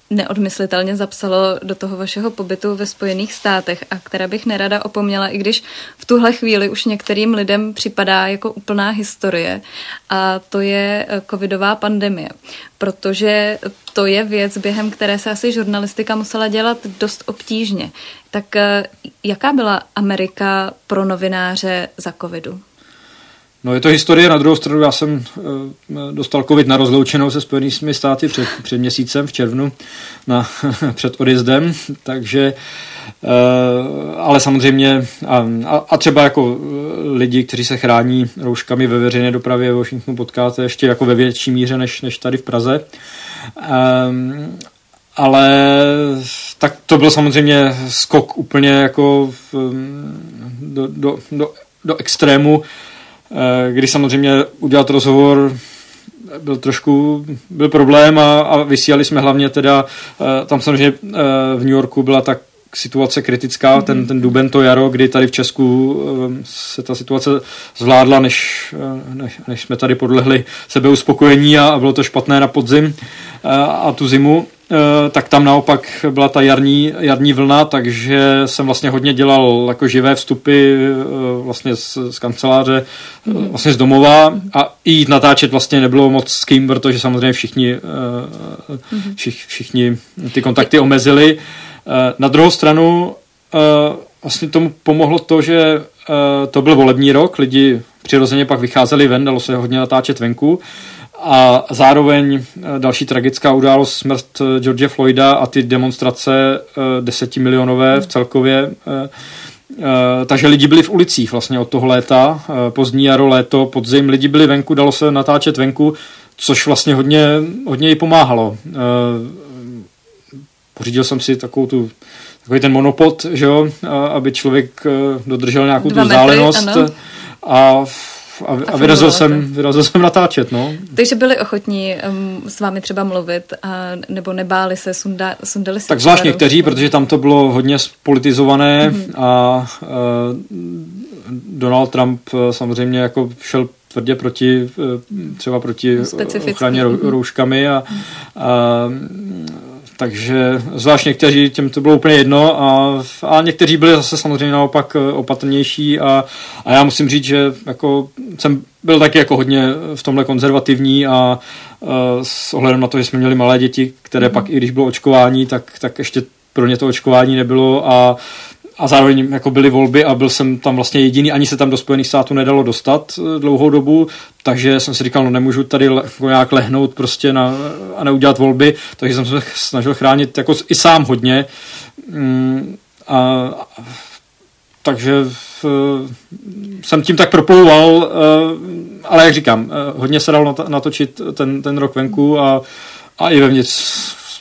neodmyslitelně zapsalo do toho vašeho pobytu ve Spojených státech a které bych nerada opomněla, i když v tuhle chvíli už některým lidem připadá jako úplná historie a to je eh, covidová pandemie, protože to je věc, během které se asi žurnalistika musela dělat dost obtížně. Tak eh, jaká byla Amerika pro novináře za covidu? No je to historie, na druhou stranu já jsem uh, dostal covid na rozloučenou se Spojenými státy před, před měsícem v červnu na, před odjezdem, takže uh, ale samozřejmě a, a, třeba jako lidi, kteří se chrání rouškami ve veřejné dopravě ve Washingtonu potkáte ještě jako ve větší míře než, než tady v Praze. Um, ale tak to byl samozřejmě skok úplně jako v, do, do, do, do extrému, Eh, kdy samozřejmě udělat rozhovor byl trošku byl problém a, a vysílali jsme hlavně teda, eh, tam samozřejmě eh, v New Yorku byla tak situace kritická, mm-hmm. ten, ten duben, to jaro, kdy tady v Česku se ta situace zvládla, než, než, než jsme tady podlehli sebeuspokojení a, a bylo to špatné na podzim a, a tu zimu. Eh, tak tam naopak byla ta jarní, jarní vlna, takže jsem vlastně hodně dělal jako živé vstupy eh, vlastně z, z kanceláře, mm. vlastně z domova a i jít natáčet vlastně nebylo moc s kým, protože samozřejmě všichni, mm. všich, všichni ty kontakty omezili. Na druhou stranu vlastně tomu pomohlo to, že to byl volební rok, lidi přirozeně pak vycházeli ven, dalo se hodně natáčet venku a zároveň eh, další tragická událost smrt eh, George Floyda a ty demonstrace eh, desetimilionové v celkově. Takže lidi byli v ulicích vlastně od toho léta, pozdní jaro, léto, podzim, lidi byli venku, dalo se natáčet venku, což vlastně hodně, hodně jí pomáhalo. Pořídil jsem si takovou tu, takový ten monopod, že jo, aby člověk dodržel nějakou Dva tu vzdálenost. a a, a vyrazil, jsem, vyrazil jsem natáčet, no. Takže byli ochotní um, s vámi třeba mluvit, a, nebo nebáli se, sunda, sundali se Tak zvlášť někteří, protože tam to bylo hodně spolitizované mm-hmm. a uh, Donald Trump uh, samozřejmě jako šel tvrdě proti, uh, třeba proti ochraně mhm. rouškami a, a takže zvlášť někteří, těm to bylo úplně jedno a, a někteří byli zase samozřejmě naopak eh, opatrnější a, a já musím říct, že jako jsem byl taky jako hodně v tomhle konzervativní a, a s ohledem na to, že jsme měli malé děti, které mm. pak i když bylo očkování, tak, tak ještě pro ně to očkování nebylo a a zároveň jako byly volby a byl jsem tam vlastně jediný, ani se tam do Spojených států nedalo dostat dlouhou dobu, takže jsem si říkal, no nemůžu tady jako nějak lehnout prostě na, a neudělat volby, takže jsem se snažil chránit jako i sám hodně. Mm, a, takže v, jsem tím tak proplouval, ale jak říkám, hodně se dalo natočit ten, ten rok venku a, a i vevnitř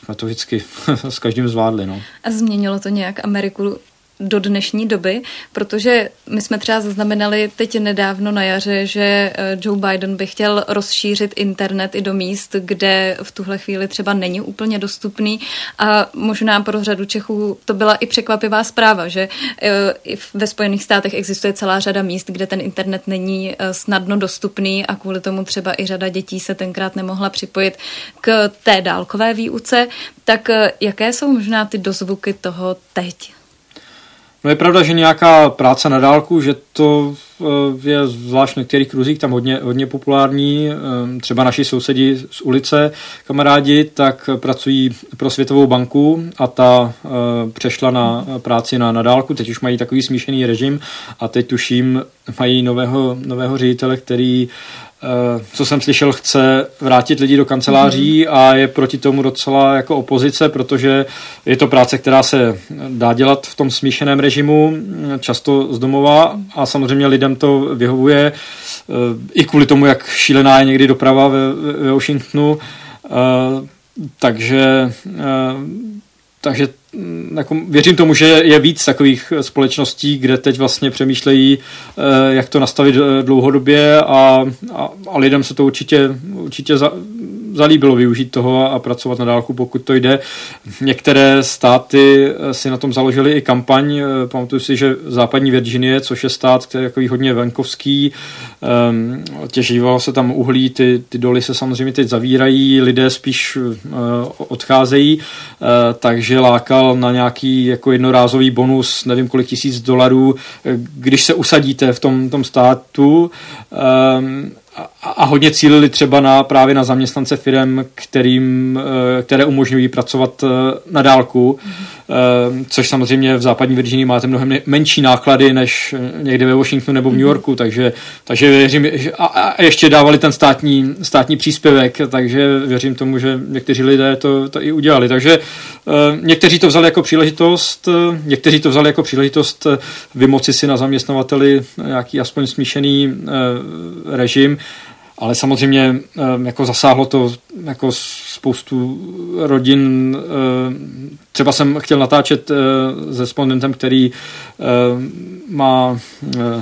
jsme to vždycky s každým zvládli. No. A změnilo to nějak Ameriku do dnešní doby, protože my jsme třeba zaznamenali teď nedávno na jaře, že eh, Joe Biden by chtěl rozšířit internet i do míst, kde v tuhle chvíli třeba není úplně dostupný a možná pro řadu Čechů to byla i překvapivá zpráva, že eh, ve Spojených státech existuje celá řada míst, kde ten internet není eh, snadno dostupný a kvůli tomu třeba i řada dětí se tenkrát nemohla připojit k té dálkové výuce. Tak jaké jsou možná ty dozvuky toho teď? No je pravda, že nějaká práce na dálku, že to eh, je zvlášť v některých kruzích tam hodně, hodně populární. Eh, třeba naši sousedi z ulice, kamarádi, tak pracují pro Světovou banku a ta eh, přešla na práci na, na dálku. Teď už mají takový smíšený režim a teď tuším mají nového, nového ředitele, který Eh, co jsem slyšel, chce vrátit lidi do kanceláří mm. a je proti tomu docela jako opozice, protože je to práce, která se dá dělat v tom smíšeném režimu, často z domova a samozřejmě lidem to vyhovuje eh, i kvůli tomu, jak šílená je někdy doprava ve, ve Washingtonu. Eh, takže takže mm, jako věřím tomu, že je víc takových společností, kde teď vlastně přemýšlejí, eh, jak to nastavit eh, dlouhodobě a, a, a lidem se to určitě, určitě za, zalíbilo využít toho a pracovat na dálku, pokud to jde. Některé státy eh, si na tom založili i kampaň. Pamatuju si, že západní Virginie, což je stát, který je takový hodně venkovský, ehm, těžívalo se tam uhlí, ty, ty doly se samozřejmě teď zavírají, lidé spíš odcházejí, takže lákal na nějaký jako jednorázový bonus, nevím kolik tisíc dolarů, když se usadíte v tom, tom státu. Um, a hodně cílili třeba na právě na zaměstnance firm, kterým, eh, které umožňují pracovat eh, na dálku, mm-hmm. Což samozřejmě v západní Virginii máte mnohem menší náklady než někde ve Washingtonu nebo v New mhm. Yorku, takže, takže věřím, a, a ještě dávali ten státní, státní příspěvek, takže věřím tomu, že někteří lidé to, to i udělali. Takže někteří to vzali jako příležitost, někteří to vzali jako příležitost vymoci si na zaměstnavateli nějaký aspoň smíšený režim, ale samozřejmě jako zasáhlo to jako spoustu rodin. Třeba jsem chtěl natáčet se respondentem, který má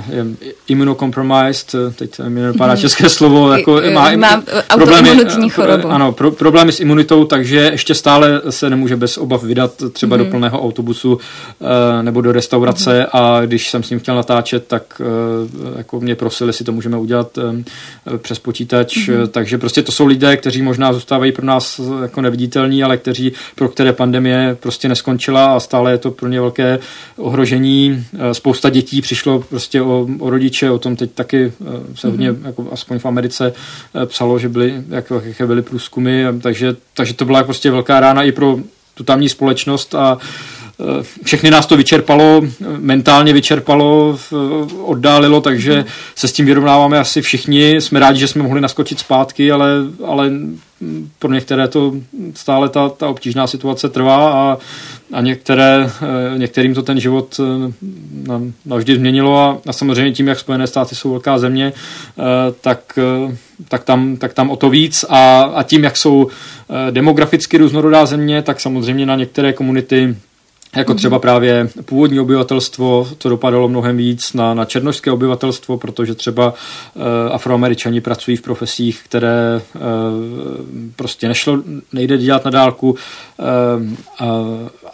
je immunocompromised, teď mi nepadá české slovo, jako má, má problémy, chorobu. Ano, pro, problémy s imunitou, takže ještě stále se nemůže bez obav vydat třeba mm-hmm. do mhm. plného autobusu nebo do restaurace mm-hmm. a když jsem s ním chtěl natáčet, tak jako mě prosili, jestli to můžeme udělat přes počítač, mm-hmm. takže prostě to jsou lidé, kteří možná zůstávají pro nás jako neviditelní, ale kteří, pro které pandemie prostě neskončila a stále je to pro ně velké ohrožení. Eh, spousta dětí přišlo prostě o, o rodiče, o tom teď taky eh, se hodně, mm-hmm. jako aspoň v Americe eh, psalo, že byly, jako, jaké byly průzkumy, takže, takže to byla prostě velká rána i pro tu tamní společnost a Eh, všechny nás to vyčerpalo, mentálně vyčerpalo, oddálilo, takže se s tím vyrovnáváme asi všichni. Jsme rádi, že jsme mohli naskočit zpátky, ale, ale pro některé to stále ta, ta obtížná situace trvá a, a některé, eh, některým to ten život eh, navždy změnilo a, a samozřejmě tím, jak Spojené státy jsou velká země, tak, tak, tam, tak tam o to víc a, a tím, jak jsou demograficky různorodá země, tak samozřejmě na některé komunity jako třeba právě původní obyvatelstvo, to dopadalo mnohem víc na, na černožské obyvatelstvo, protože třeba e, afroameričani pracují v profesích, které e, prostě nešlo, nejde dělat na dálku e,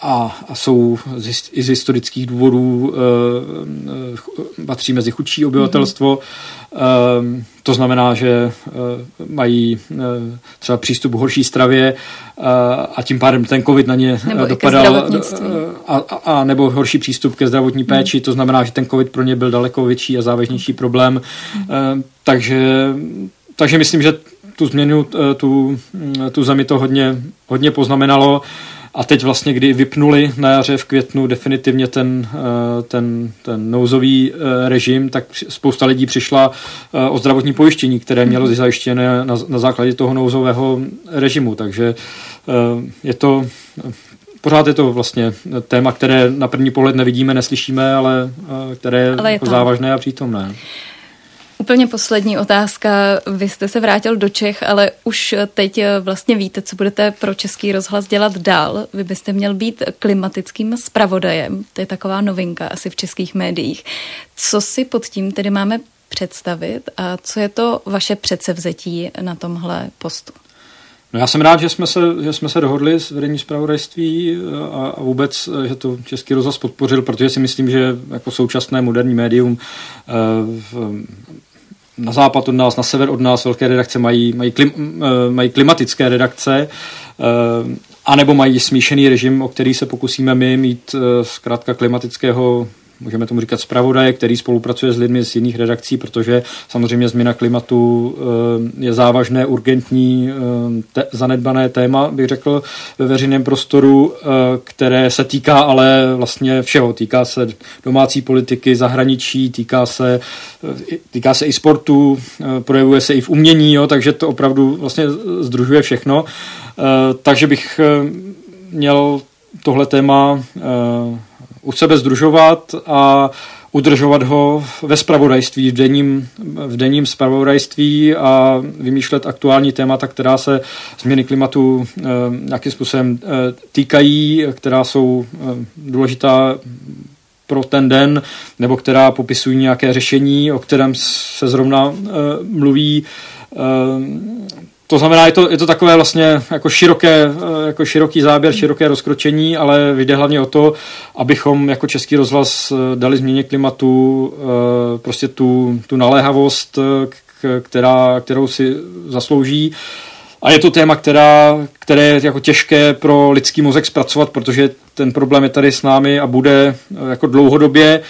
a, a jsou z, i z historických důvodů e, patří mezi chudší obyvatelstvo. Mm-hmm to znamená, že eh, mají eh, třeba přístup k horší stravě eh, a tím pádem ten covid na ně nebo dopadal a, a, a nebo horší přístup ke zdravotní hmm. péči, hmm. to znamená, že ten covid pro ně byl daleko větší a závažnější problém. Hmm. Takže, takže myslím, že tu změnu, tu, tu zemi to hodně, hodně poznamenalo. A teď vlastně, kdy vypnuli na jaře v květnu definitivně ten, ten, ten nouzový režim, tak spousta lidí přišla o zdravotní pojištění, které mělo mhm. zajištěné na, na základě toho nouzového režimu. Takže je to pořád je to vlastně téma, které na první pohled nevidíme, neslyšíme, ale které je, ale je jako závažné a přítomné. Úplně poslední otázka. Vy jste se vrátil do Čech, ale už teď vlastně víte, co budete pro Český rozhlas dělat dál. Vy byste měl být klimatickým spravodajem. To je taková novinka asi v českých médiích. Co si pod tím tedy máme představit a co je to vaše předsevzetí na tomhle postu? No já jsem rád, že jsme se, že jsme se dohodli s vedením zpravodajství eh, a, a vůbec, eh, že to Český rozhlas podpořil, protože si myslím, že jako současné moderní médium eh, na západ od nás, na sever od nás velké redakce mají, mají, klim, mají klimatické redakce, anebo mají smíšený režim, o který se pokusíme my mít zkrátka klimatického můžeme tomu říkat zpravodaje, který spolupracuje s lidmi z jiných redakcí, protože samozřejmě změna klimatu eh, je závažné, urgentní, eh, te, zanedbané téma, bych řekl, ve veřejném prostoru, eh, které se týká ale vlastně všeho. Týká se domácí politiky, zahraničí, týká se, týká se i sportu, projevuje se i v umění, jo, takže to opravdu vlastně združuje všechno. Takže bych měl tohle téma u sebe združovat a udržovat ho ve spravodajství, v denním, v denním spravodajství a vymýšlet aktuální témata, která se změny klimatu e, nějakým způsobem e, týkají, která jsou e, důležitá pro ten den, nebo která popisují nějaké řešení, o kterém se zrovna e, mluví. E, to znamená, je to, je to takové vlastně jako, široké, eh, jako široký záběr, široké rozkročení, ale jde hlavně o to, abychom jako Český rozhlas eh, dali změně klimatu eh, prostě tu, tu naléhavost, která, kterou si zaslouží. A je to téma, která, které je jako těžké pro lidský mozek zpracovat, protože ten problém je tady s námi a bude jako dlouhodobě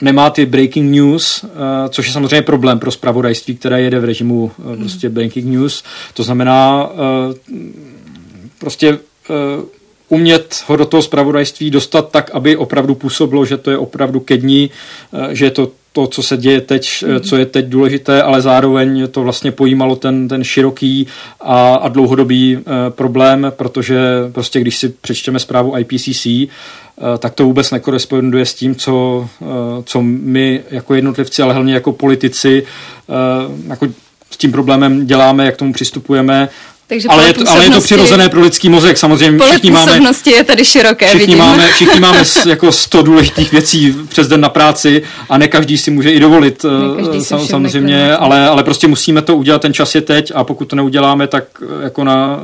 nemá ty breaking news, uh, což je samozřejmě problém pro spravodajství, které jede v režimu uh, prostě breaking news. To znamená uh, prostě umět ho do toho spravodajství dostat tak, aby opravdu působilo, že to je opravdu ke dní, že je to to, co se děje teď, mm. co je teď důležité, ale zároveň to vlastně pojímalo ten, ten široký a, a dlouhodobý uh, problém, protože prostě když si přečteme zprávu IPCC, Eh, tak to vůbec nekoresponduje s tím, co, eh, co my jako jednotlivci, ale hlavně jako politici eh, jako s tím problémem děláme, jak tomu přistupujeme takže ale, je to, ale je to přirozené pro lidský mozek, samozřejmě. Pole všichni máme, je tady široké, všichni vidím. Máme, všichni máme jako sto důležitých věcí přes den na práci a ne každý si může i dovolit, sam, samozřejmě, ale, ale prostě musíme to udělat, ten čas je teď a pokud to neuděláme, tak jako na,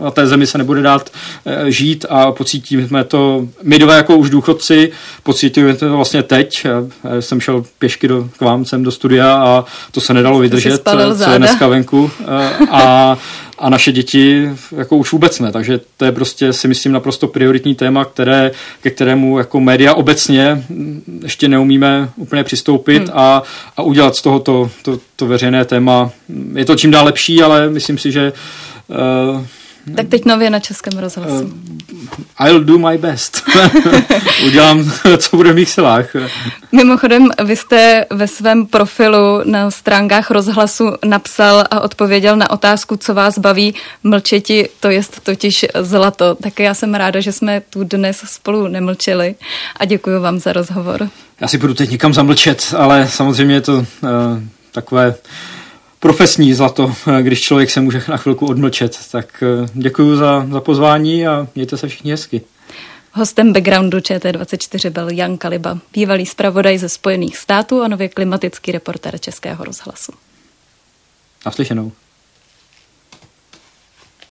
na té zemi se nebude dát eh, žít a pocítíme to, my dva jako už důchodci, pocítíme to vlastně teď. Já jsem šel pěšky do, k vám sem do studia a to se nedalo vydržet, co je dneska venku eh, a a naše děti jako už vůbec ne. Takže to je prostě si myslím naprosto prioritní téma, které, ke kterému jako média obecně ještě neumíme úplně přistoupit hmm. a, a udělat z toho to, to, to veřejné téma. Je to čím dál lepší, ale myslím si, že uh, tak teď nově na Českém rozhlasu. Uh, I'll do my best. Udělám, co bude v mých silách. Mimochodem, vy jste ve svém profilu na stránkách rozhlasu napsal a odpověděl na otázku, co vás baví mlčeti, to je totiž zlato. Tak já jsem ráda, že jsme tu dnes spolu nemlčeli a děkuji vám za rozhovor. Já si budu teď někam zamlčet, ale samozřejmě je to uh, takové profesní zlato, když člověk se může na chvilku odmlčet. Tak eh, děkuji za, za pozvání a mějte se všichni hezky. Hostem backgroundu ČT24 byl Jan Kaliba, bývalý zpravodaj ze Spojených států a nově klimatický reportér Českého rozhlasu. Naslyšenou.